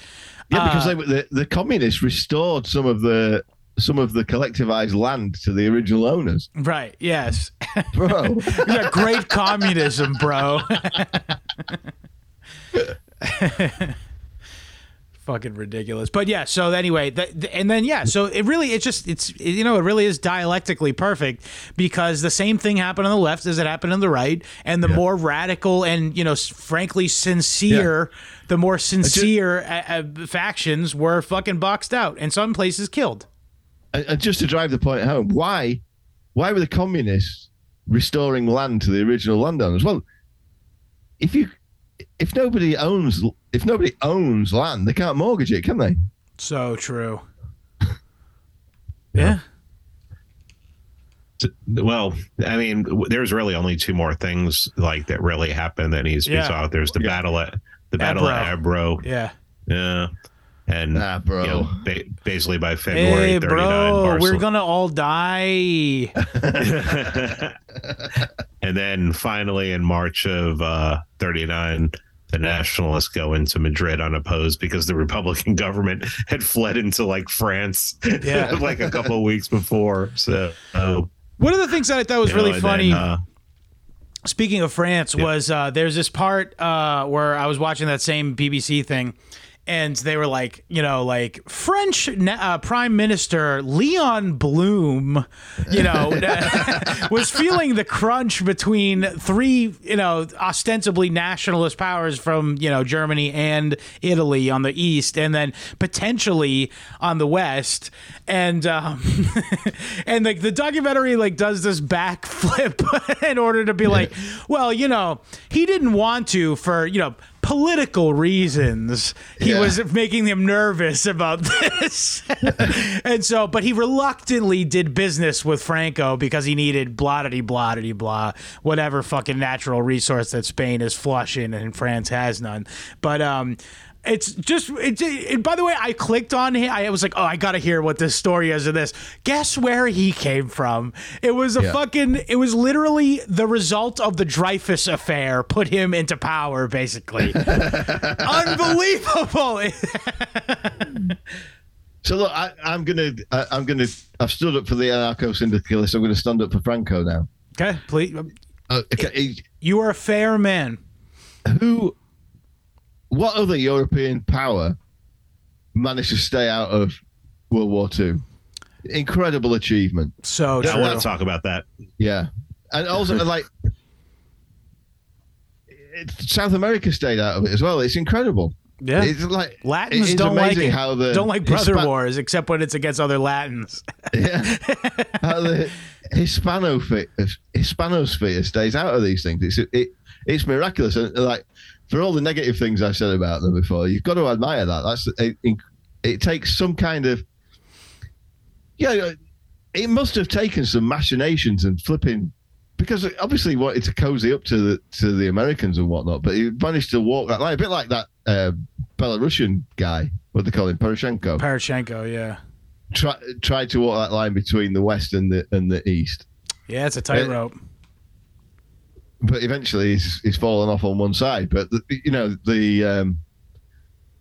Yeah, because Uh, they, the the communists restored some of the some of the collectivized land to the original owners. Right. Yes. Bro, yeah, great communism, bro. fucking ridiculous. But yeah, so anyway, th- and then yeah, so it really it's just it's you know it really is dialectically perfect because the same thing happened on the left as it happened on the right, and the yeah. more radical and you know frankly sincere, yeah. the more sincere just, uh, uh, factions were fucking boxed out, and some places killed. And just to drive the point home, why why were the communists restoring land to the original landowners? Well, if you if nobody owns if nobody owns land, they can't mortgage it, can they? So true. yeah. Well, I mean, there's really only two more things like that really happened that needs to be yeah. There's the yeah. battle at the battle Ebro. at Ebro. Yeah. Yeah. And ah, bro. You know, ba- basically by February hey, 39, bro, Barcelona. we're gonna all die. and then finally in March of uh, 39, the nationalists go into Madrid unopposed because the Republican government had fled into like France, yeah, like a couple of weeks before. So, uh, one of the things that I thought was really know, funny. Then, uh, Speaking of France, yeah. was uh, there's this part uh, where I was watching that same BBC thing, and they were like, you know, like French uh, Prime Minister Leon Blum, you know, was feeling the crunch between three, you know, ostensibly nationalist powers from, you know, Germany and Italy on the east, and then potentially on the west, and um, and like the documentary like does this backflip in order to be like, well, you know, he didn't want to for you know political reasons he yeah. was making them nervous about this and so but he reluctantly did business with franco because he needed blah blah blah blah whatever fucking natural resource that spain is flushing and france has none but um it's just it's it, by the way i clicked on him. I was like oh i gotta hear what this story is of this. Guess where he came from? It was a yeah. fucking it was literally the result of the dreyfus affair put him into power basically. Unbelievable. So look I, am gonna I, am gonna i've stood up for the anarcho syndicalists. I'm gonna stand up for franco now. Okay please. Uh, okay you are a fair man. who what other European power managed to stay out of World War II? Incredible achievement. So yeah, I want to talk about that. Yeah, and also like South America stayed out of it as well. It's incredible. Yeah, it's like Latins it's don't like it. How the don't like brother Hispan- wars except when it's against other Latins. yeah, how the Hispano Hispanosphere stays out of these things. It's it, it's miraculous, and like for all the negative things I've said about them before, you've got to admire that. That's it, it takes some kind of yeah. It must have taken some machinations and flipping because obviously wanted to cozy up to the to the Americans and whatnot, but he managed to walk that line a bit like that uh, Belarusian guy. What they call him, Poroshenko. Poroshenko, yeah. Try, tried to walk that line between the west and the and the east. Yeah, it's a tightrope. But eventually he's, he's fallen off on one side. But the, you know the um,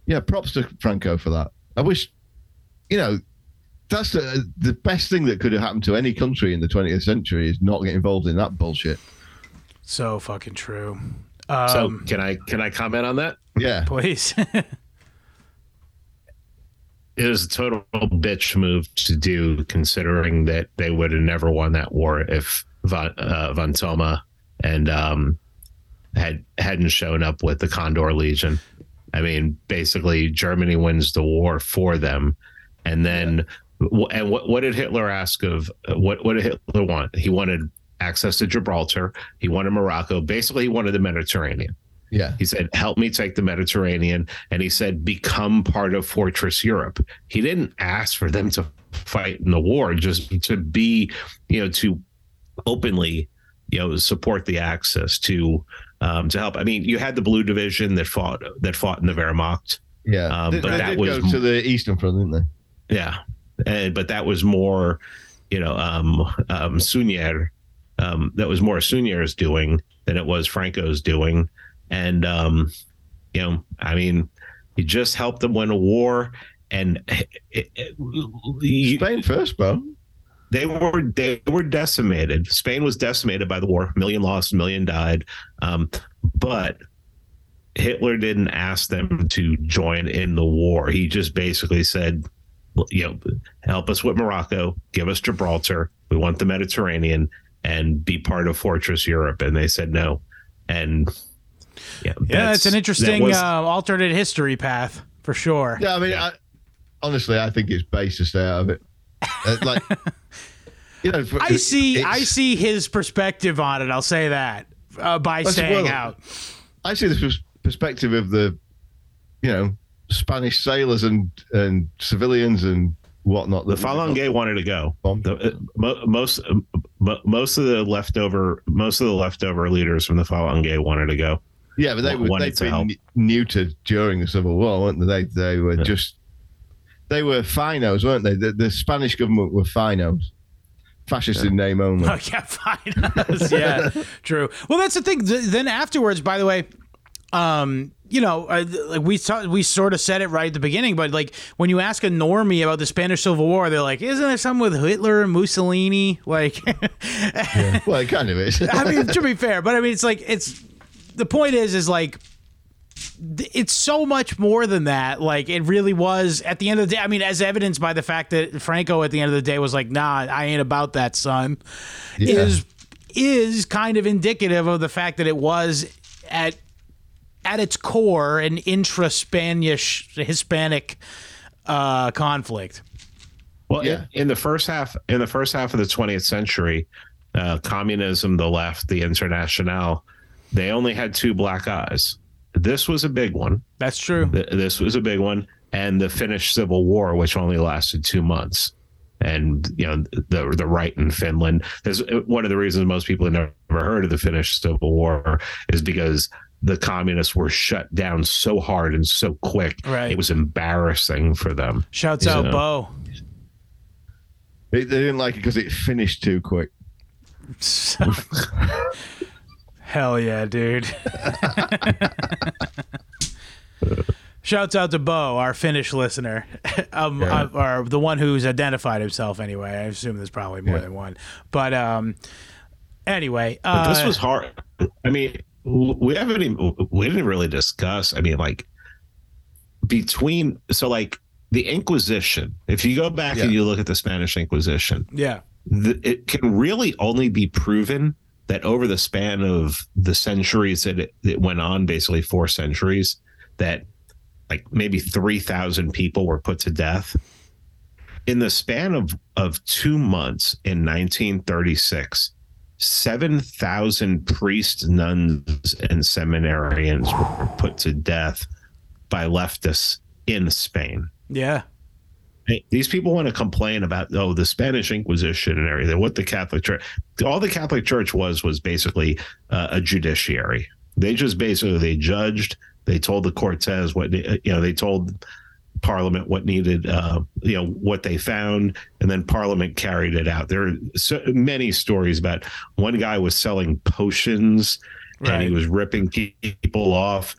yeah, props to Franco for that. I wish you know that's the the best thing that could have happened to any country in the 20th century is not get involved in that bullshit. So fucking true. Um, so can I can I comment on that? Yeah, please. it was a total bitch move to do, considering that they would have never won that war if Von, uh, Von Thoma and um, had hadn't shown up with the Condor Legion. I mean, basically, Germany wins the war for them, and then yeah. and what what did Hitler ask of what what did Hitler want? He wanted access to Gibraltar. He wanted Morocco. Basically, he wanted the Mediterranean. Yeah. He said, help me take the Mediterranean. And he said, become part of Fortress Europe. He didn't ask for them to fight in the war, just to be, you know, to openly you know support the Axis to um, to help. I mean, you had the Blue Division that fought that fought in the Wehrmacht. Yeah, um, but they, that was to the Eastern Front, didn't they? Yeah, and, but that was more, you know, um, um, Suñer. Um, that was more Suñer's doing than it was Franco's doing, and um, you know, I mean, he just helped them win a war, and it, it, Spain first, bro they were they were decimated. Spain was decimated by the war. A million lost, a million died. Um, but Hitler didn't ask them to join in the war. He just basically said, you know, help us with Morocco, give us Gibraltar. We want the Mediterranean and be part of Fortress Europe. And they said no. And yeah, yeah, it's an interesting was, uh, alternate history path for sure. Yeah, I mean, yeah. I, honestly, I think it's base to stay out of it. Uh, like, you know, I see, I see his perspective on it. I'll say that uh, by staying well, out. I see the perspective of the, you know, Spanish sailors and and civilians and whatnot. The Falange wanted to go. The, uh, most uh, most of the leftover most of the leftover leaders from the Falange wanted to go. Yeah, but they were they'd been neutered during the Civil War, weren't they? They, they were yeah. just they were finos, weren't they? The, the Spanish government were finos. Fascist yeah. in name only. Oh yeah, finos. yeah, true. Well, that's the thing. Then afterwards, by the way, um, you know, uh, like we saw, we sort of said it right at the beginning, but like when you ask a normie about the Spanish Civil War, they're like, "Isn't there something with Hitler and Mussolini?" Like, yeah. well, it kind of is. I mean, to be fair, but I mean, it's like it's the point is is like it's so much more than that. Like it really was at the end of the day. I mean, as evidenced by the fact that Franco at the end of the day was like, "Nah, I ain't about that, son," yeah. is is kind of indicative of the fact that it was at at its core an intra-Spanish Hispanic uh, conflict. Well, yeah. in, in, the first half, in the first half of the 20th century, uh, communism, the left, the International, they only had two black eyes. This was a big one. That's true. This was a big one, and the Finnish Civil War, which only lasted two months, and you know the the right in Finland. Is one of the reasons most people have never heard of the Finnish Civil War is because the communists were shut down so hard and so quick. Right. It was embarrassing for them. Shouts out, know? Bo. They, they didn't like it because it finished too quick. Hell yeah, dude. Shouts out to Bo, our Finnish listener, um, yeah. uh, or the one who's identified himself anyway. I assume there's probably more yeah. than one. But um, anyway, uh, but this was hard. I mean, we haven't even, we didn't really discuss. I mean, like between so like the Inquisition. If you go back yeah. and you look at the Spanish Inquisition, yeah, the, it can really only be proven that over the span of the centuries that it, it went on, basically four centuries, that like maybe 3,000 people were put to death. In the span of, of two months in 1936, 7,000 priests, nuns, and seminarians were put to death by leftists in Spain. Yeah these people want to complain about oh the Spanish Inquisition and everything. What the Catholic Church, all the Catholic Church was was basically uh, a judiciary. They just basically they judged. They told the Cortes what you know. They told Parliament what needed, uh, you know, what they found, and then Parliament carried it out. There are so many stories about one guy was selling potions right. and he was ripping people off,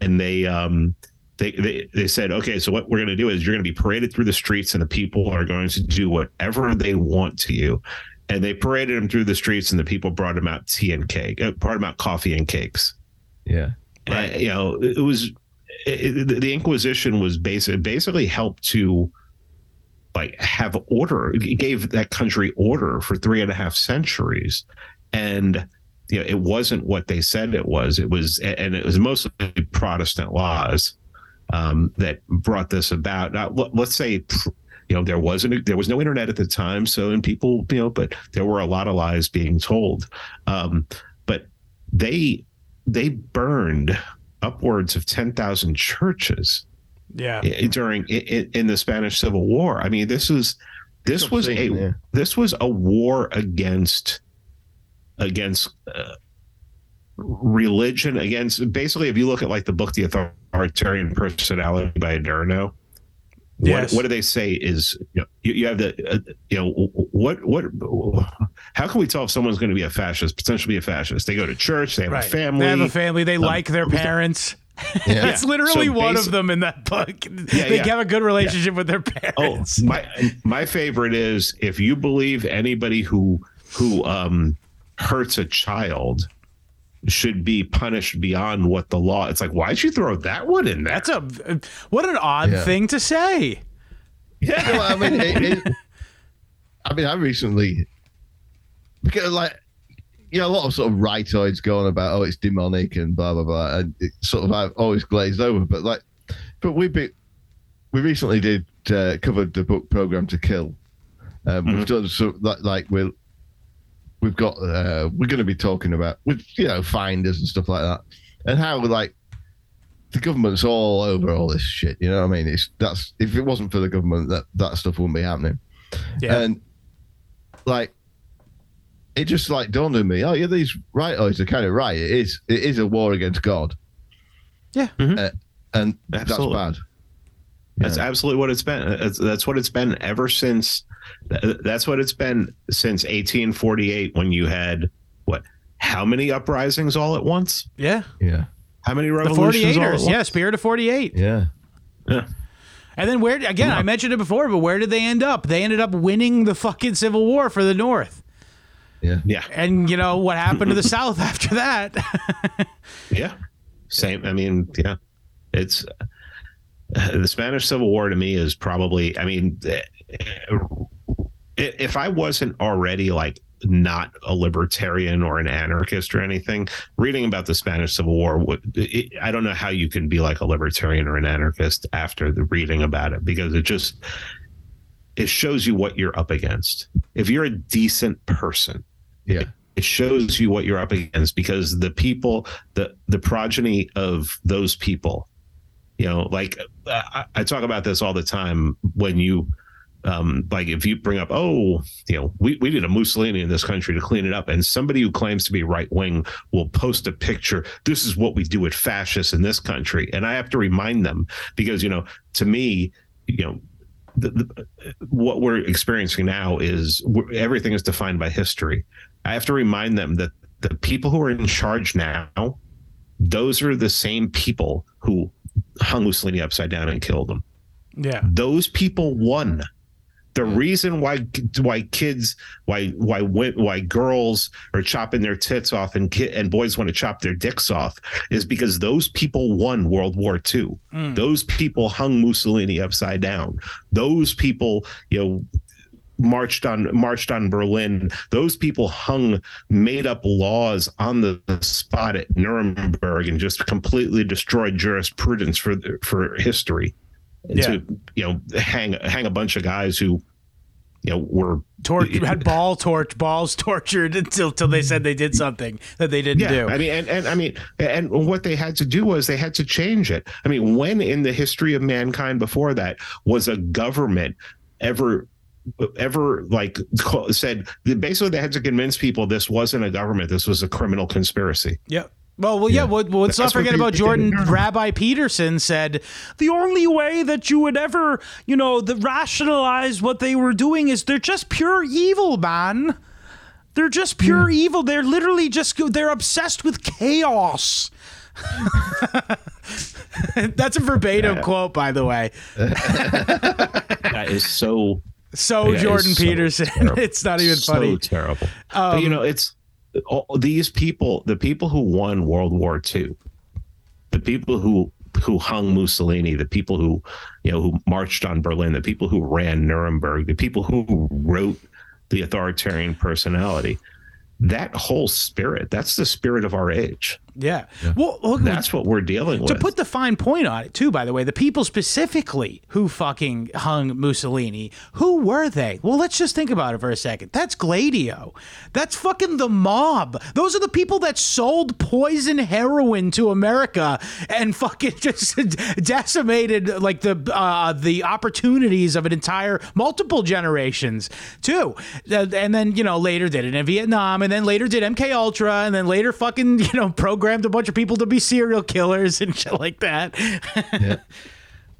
and they um, they, they, they said, okay, so what we're going to do is you're going to be paraded through the streets and the people are going to do whatever they want to you. And they paraded them through the streets and the people brought them out tea and cake, uh, brought them out coffee and cakes. Yeah. Right. Uh, you know, it was, it, the Inquisition was basically, basically helped to like have order, it gave that country order for three and a half centuries. And, you know, it wasn't what they said it was. It was, and it was mostly Protestant laws um, that brought this about. Now, let's say you know there wasn't there was no internet at the time, so and people you know, but there were a lot of lies being told. Um, but they they burned upwards of ten thousand churches. Yeah, during in, in, the Spanish Civil War. I mean, this is this was a yeah. this was a war against against uh, religion against basically if you look at like the book the authoritarian personality by adorno yes. what, what do they say is you, know, you, you have the uh, you know what what how can we tell if someone's going to be a fascist potentially a fascist they go to church they have right. a family they have a family they um, like their parents yeah. That's literally so one of them in that book. Yeah, they yeah. have a good relationship with their oh, parents. Oh, my my favorite is if you believe anybody who who um hurts a child should be punished beyond what the law. It's like, why'd you throw that one in there? That's a what an odd Yeah. thing to say. yeah. well, I mean, it, it, I mean, I recently because like you know a lot of sort of rightoids going about oh it's demonic and blah blah blah, and it sort of I've always glazed over. But like, but we be we recently did uh, covered the book programmed to kill. Um, We've done so like like we're we've got uh, we're going to be talking about with you know finders and stuff like that, and how like the government's all over all this shit. You know what I mean? It's that's if it wasn't for the government, that that stuff wouldn't be happening. Yeah. And like, it just like dawned on me. Oh yeah, these rightoids are kind of right. It is. It is a war against God. Yeah. Uh, and Absolutely. that's bad. That's absolutely what it's been. That's, that's what it's been ever since. Th- That's what it's been since 1848 when you had what? How many uprisings all at once? yeah. Yeah. How many The revolutions? all at 48ers. Yeah, once? Spirit of 48. Yeah. Yeah. And then where again, I mentioned it before, but where did they end up? They ended up winning the fucking Civil War for the North. Yeah. Yeah. And you know what happened to the South after that? Yeah. Same. I mean, yeah. It's uh, the Spanish Civil War to me is probably, I mean, uh, if I wasn't already like not a libertarian or an anarchist or anything, reading about the Spanish Civil War, would, it, I don't know how you can be like a libertarian or an anarchist after the reading about it because it just it shows you what you're up against. If you're a decent person, Yeah. it shows you what you're up against because the people the the progeny of those people you know like i, I talk about this all the time when you um like if you bring up oh you know we, we did a mussolini in this country to clean it up and somebody who claims to be right wing will post a picture this is what we do with fascists in this country and i have to remind them because you know to me you know the, the, what we're experiencing now is everything is defined by history. I have to remind them that the people who are in charge now, those are the same people who hung Mussolini upside down and killed him. yeah. Those people won. The mm-hmm. reason why why kids why why why girls are chopping their tits off and ki- and boys want to chop their dicks off is because those people won World War II. Mm. Those people hung Mussolini upside down. Those people, you know, marched on marched on Berlin. Those people hung made up laws on the spot at Nuremberg and just completely destroyed jurisprudence for for history. Yeah. To you know hang hang a bunch of guys who you know were Tor- had ball torch balls tortured until until they said they did something that they didn't yeah, do. I mean, and, and I mean, and what they had to do was they had to change it. I mean, when in the history of mankind before that was a government ever ever like said basically they had to convince people this wasn't a government this was a criminal conspiracy Yeah. Well, well, yeah. Well, well, let's not That's what forget about Jordan. did. Rabbi Peterson said the only way that you would ever, you know, the rationalize what they were doing is they're just pure evil, man. They're just pure evil. They're literally just they're obsessed with chaos. That's a verbatim quote, by the way. that is so So Yeah, Jordan it's Peterson, terrible. it's not even so funny. Um, terrible but you know it's all, these people the people who won world war ii the people who who hung mussolini the people who you know who marched on berlin the people who ran nuremberg the people who wrote the authoritarian personality that whole spirit that's the spirit of our age Yeah. Well, look, that's what we're dealing with. to put the fine point on it too by the way the people specifically who fucking hung mussolini who were they? Well let's just think about it for a second. That's gladio. That's fucking the mob. Those are the people that sold poison heroin to america and fucking just decimated like the uh the opportunities of an entire multiple generations too. Uh, and then you know later did it in vietnam and then later did mk ultra and then later fucking you know programmed a bunch of people to be serial killers and shit like that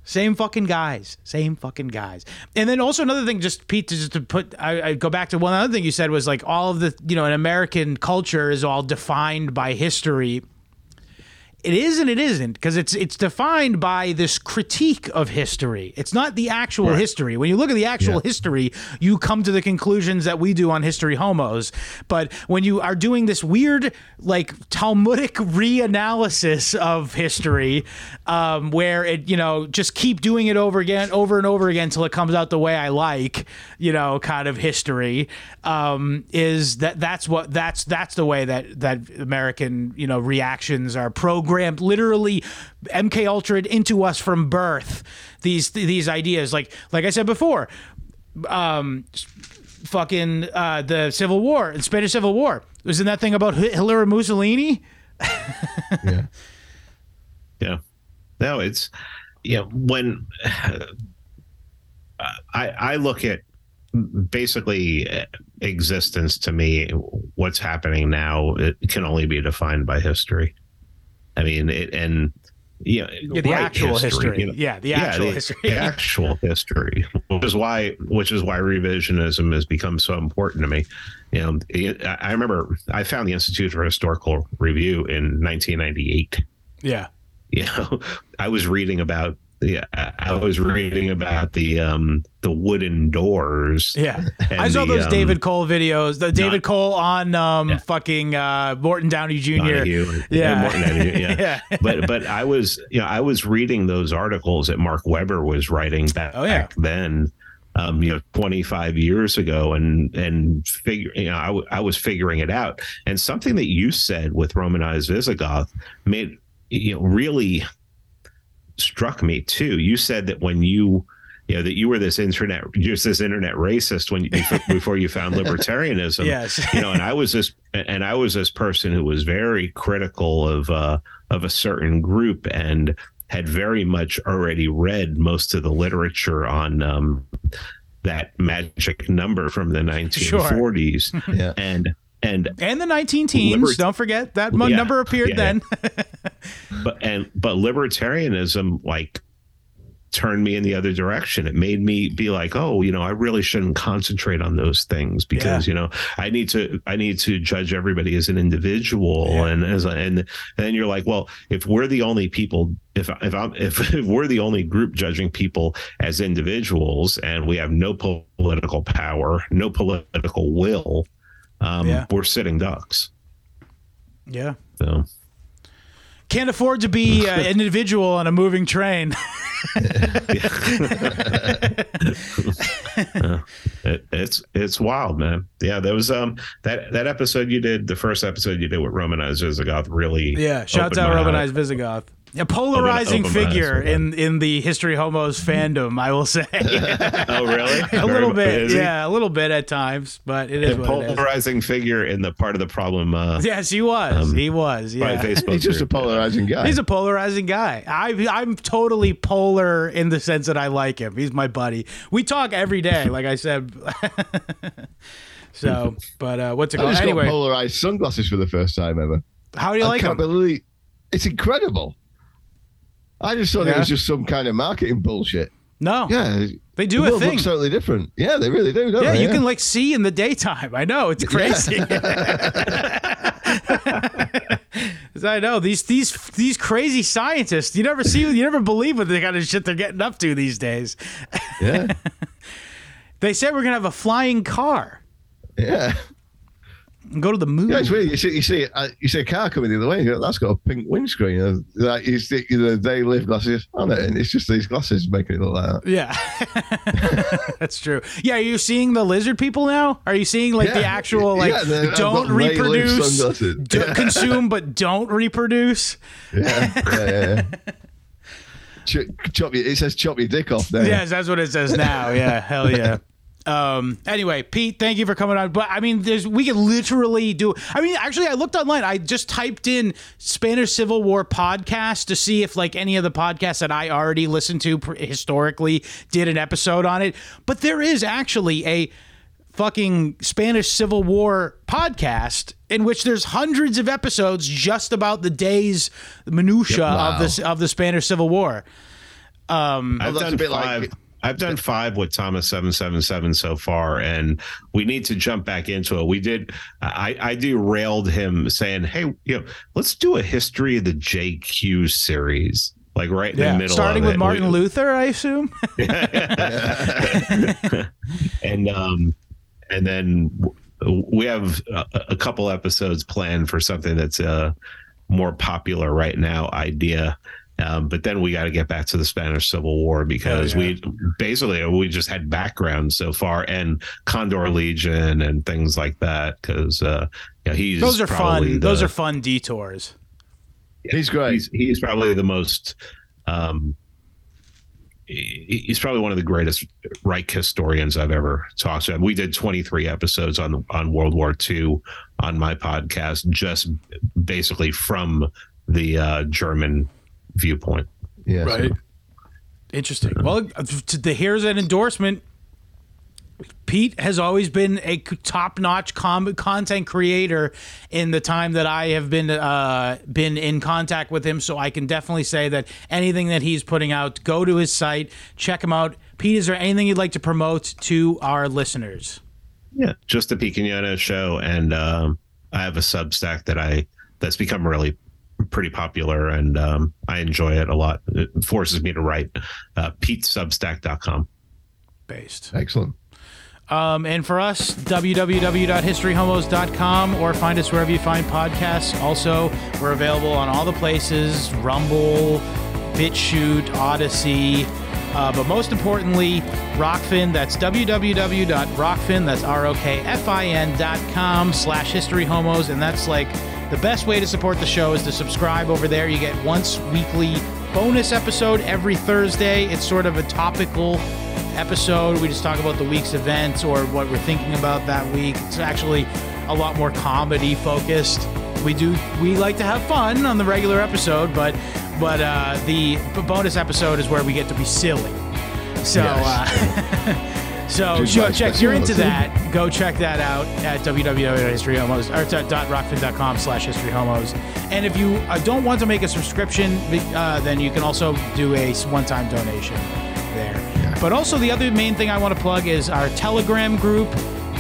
Same fucking guys. Same fucking guys. And then also another thing, just Pete, just to put, I, I go back to one other thing you said was like all of the, you know, an American culture is all defined by history. It is and it isn't because it's it's defined by this critique of history. It's not the actual history. When you look at the actual history, you come to the conclusions that we do on History Homos. But when you are doing this weird, like Talmudic reanalysis of history, um, where it you know just keep doing it over again, over and over again until it comes out the way I like, you know, kind of history, um, is that that's what that's that's the way that that American you know reactions are programmed literally MK Ultra into us from birth. These these ideas, like like I said before, um, fucking uh, the Civil War, the Spanish Civil War. Wasn't that thing about Hitler and Mussolini? Yeah. Yeah. No, it's you know when I I look at basically uh, existence to me what's happening now it can only be defined by history. I mean it and you know, Yeah, the actual history. you know. yeah, the actual the, history. the actual history, which is why which is why revisionism has become so important to me. You know, it- I I remember I found the Institute for Historical Review in 1998 yeah. you know i was reading about yeah i was reading about the um the wooden doors Yeah, I saw the, those um, David Cole videos. The David not- Cole on um, Yeah. fucking uh, Morton Downey Jr. Donahue Yeah. Morton Downey, yeah. Yeah. but but i was you know i was reading those articles that mark weber was writing back, Oh, yeah. back then um, you know, 25 years ago, and and figure, you know, I, w- I was figuring it out. And something that you said with Romanized Visigoth made you know really struck me too. You said that when you you know that you were this internet just this internet racist when you before you found libertarianism Yes. you know and i was this and i was this person who was very critical of uh of a certain group and had very much already read most of the literature on um that magic number from the 1940s Yeah. and and and the 19 teens. Libert- Don't forget that Yeah. number appeared Yeah, then. but and but libertarianism like turned me in the other direction it made me be like oh you know i really shouldn't concentrate on those things because you know i need to i need to judge everybody as an individual Yeah. and as a, and then you're like well if we're the only people if if i'm if, if we're the only group judging people as individuals and we have no political power no political will um Yeah. we're sitting ducks yeah. so Can't afford to be uh, an individual on a moving train. It, it's it's wild, man. Yeah, there was um that that episode you did, the first episode you did with Romanized Visigoth, really. Yeah, shouts out Romanized Visigoth. A polarizing open my figure for in in the History Homos fandom, I will say. Oh, really? a little bit, yeah, a little bit at times, but it is A what it is. polarizing figure in the part of the problem. Uh, Yes, he was. he was. Yeah. Facebook. He's just a polarizing guy. He's a polarizing guy. I, I'm totally polar in the sense that I like him. He's my buddy. We talk every day, like I said. so, but uh, what's it I called? just Anyway, got polarized sunglasses for the first time ever. how do you I like can't him? believe it's incredible. I just thought it was just some kind of marketing bullshit. No, Yeah, they do the a thing. looks totally different. Yeah, they really do. Don't Yeah, they? you can like see in the daytime. I know it's crazy. I know these these these crazy scientists. You never see, you never believe what the kind of shit they're getting up to these days. Yeah, They said we're gonna have a flying car yeah. And go to the moon. Yeah, it's weird. You see, you see, uh, you see a car coming the other way. Go, That's got a pink windscreen. Uh, like you see, you know, they live glasses on it, and it's just these glasses making it look like that. Yeah, that's true. Yeah, are you seeing the lizard people now? Are you seeing like the actual like Yeah, the- I've don't got Ray Live reproduce, do- Yeah. consume but don't reproduce? Yeah, yeah, yeah. yeah. Ch- chop your, it says chop your dick off there. Yes, that's what it says now. Yeah, hell yeah. Um. Anyway, Pete, thank you for coming on. But I mean, there's we could literally do. I mean, actually, I looked online. I just typed in Spanish Civil War podcast to see if like any of the podcasts that I already listened to historically did an episode on it. But there is actually a fucking Spanish Civil War podcast in which there's hundreds of episodes just about the days minutia Wow. of this of the Spanish Civil War. I've done a bit five. like- I've done five with Thomas seven seven seven so far, and we need to jump back into it. We did. I I derailed him saying, "Hey, you know, let's do a history of the JQ series." Like right in Yeah, the middle, of it. starting with it. Martin We- Luther, I assume. and um, and then we have a, a couple episodes planned for something that's a more popular right now idea. Um, but then we got to get back to the Spanish Civil War because Oh, yeah. we basically we just had background so far and Condor Legion and things like that because uh, yeah, he's Those are probably fun. Those are fun detours. He's great. He's he's probably the most. Um, he's probably one of the greatest Reich historians I've ever talked to. We did 23 episodes on on World War II on my podcast, just basically from the uh, German viewpoint. yeah, Right. Interesting. Well, to the, here's an endorsement. Pete has always been a top-notch com- content creator in the time that I have been uh, been in contact with him. So I can definitely say that anything that he's putting out, go to his site, check him out. Pete, is there anything you'd like to promote to our listeners? Yeah, just the Pete Quinones show, and um, I have a Substack that I that's become really pretty popular, and um, I enjoy it a lot. It forces me to write. Uh, PeteSubstack.com. Based. Excellent. Um, and for us, www.historyhomos.com or find us wherever you find podcasts. Also, we're available on all the places Rumble, BitChute, Odysee. Uh, but most importantly, Rokfin. That's www.rokfin. That's R-O-K-F-I-N dot com slash history homos. And that's like the best way to support the show is to subscribe over there. You get once weekly bonus episode every Thursday. It's sort of a topical episode. We just talk about the week's events or what we're thinking about that week. It's actually a lot more comedy focused. We do we like to have fun on the regular episode, but but uh, the bonus episode is where we get to be silly. So uh, so check. If you're into that, go check that out at www.historyhomos or dot rokfin.com slash historyhomos. And if you uh, don't want to make a subscription, uh, then you can also do a one-time donation there. But also the other main thing I want to plug is our Telegram group.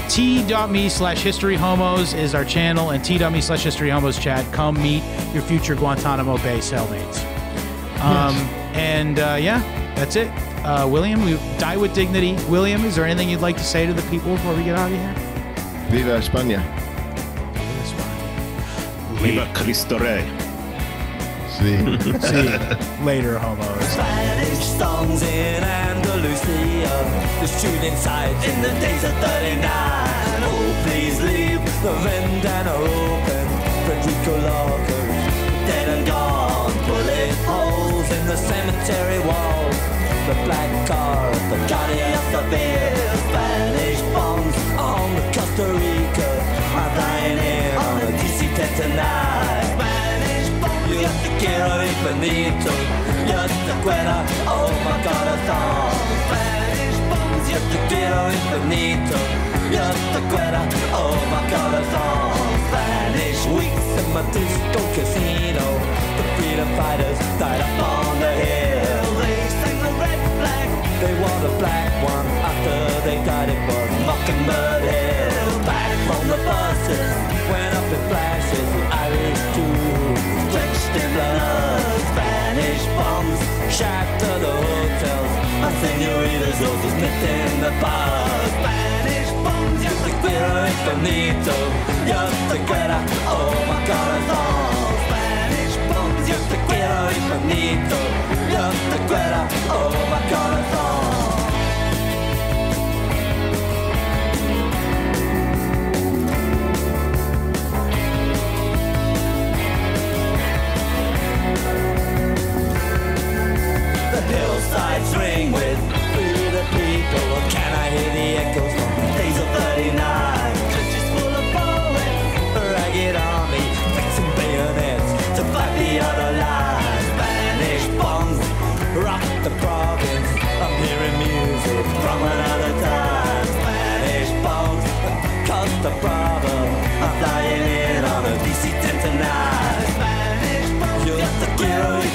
T.me slash history homos is our channel, and T.me slash history homos chat. Come meet your future Guantanamo Bay cellmates. Um, And uh, yeah, that's it. Uh, William, we die with dignity. William, is there anything you'd like to say to the people before we get out of here? Viva España. Viva Cristo Rey. See. See you later, homos. Spanish songs in Andalusia. The shooting sides in the days of 39. Oh, please leave the ventana open. Federico Lorca, dead and gone. Bullet holes in the cemetery wall. The black car, the Guardia Civil. Spanish bombs on the Costa Rica. I'm flying in on a DC-10 tonight. Spanish bombs, yo te quiero infinito. Yo te quiero, oh my song. Spanish bombs, yo te quiero infinito. Yo te quiero, oh my song. Spanish weeks in my disco casino. The freedom fighters died up on the hill. They sang the red flag. They wore the black one after they died. It was Mockingbird Hill. Back from the buses, went up in flashes. The Irish too, drenched in blood. Spanish bombs shatter the hotels. My senoritas also met in the bar. Spanish bombs, yo te quiero infinito. Yo te quiero, oh my bombs, yo te quiero, oh corazón. The hillsides ring with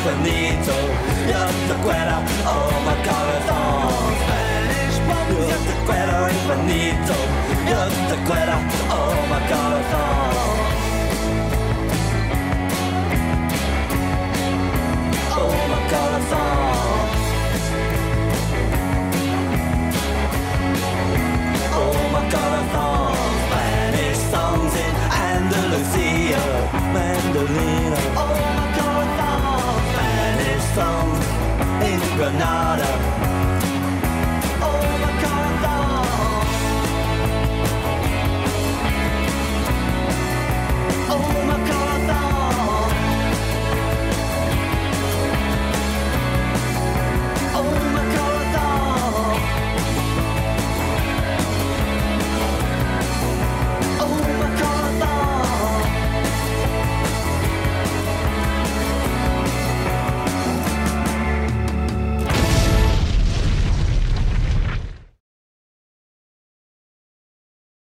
the needle You're the quitter, oh my corazón Spanish pop You're the quitter, infinito. You're the quitter, oh my corazón Oh my corazón Oh my corazón Spanish songs in Andalusia Mandolina oh found in Granada. Oh, oh my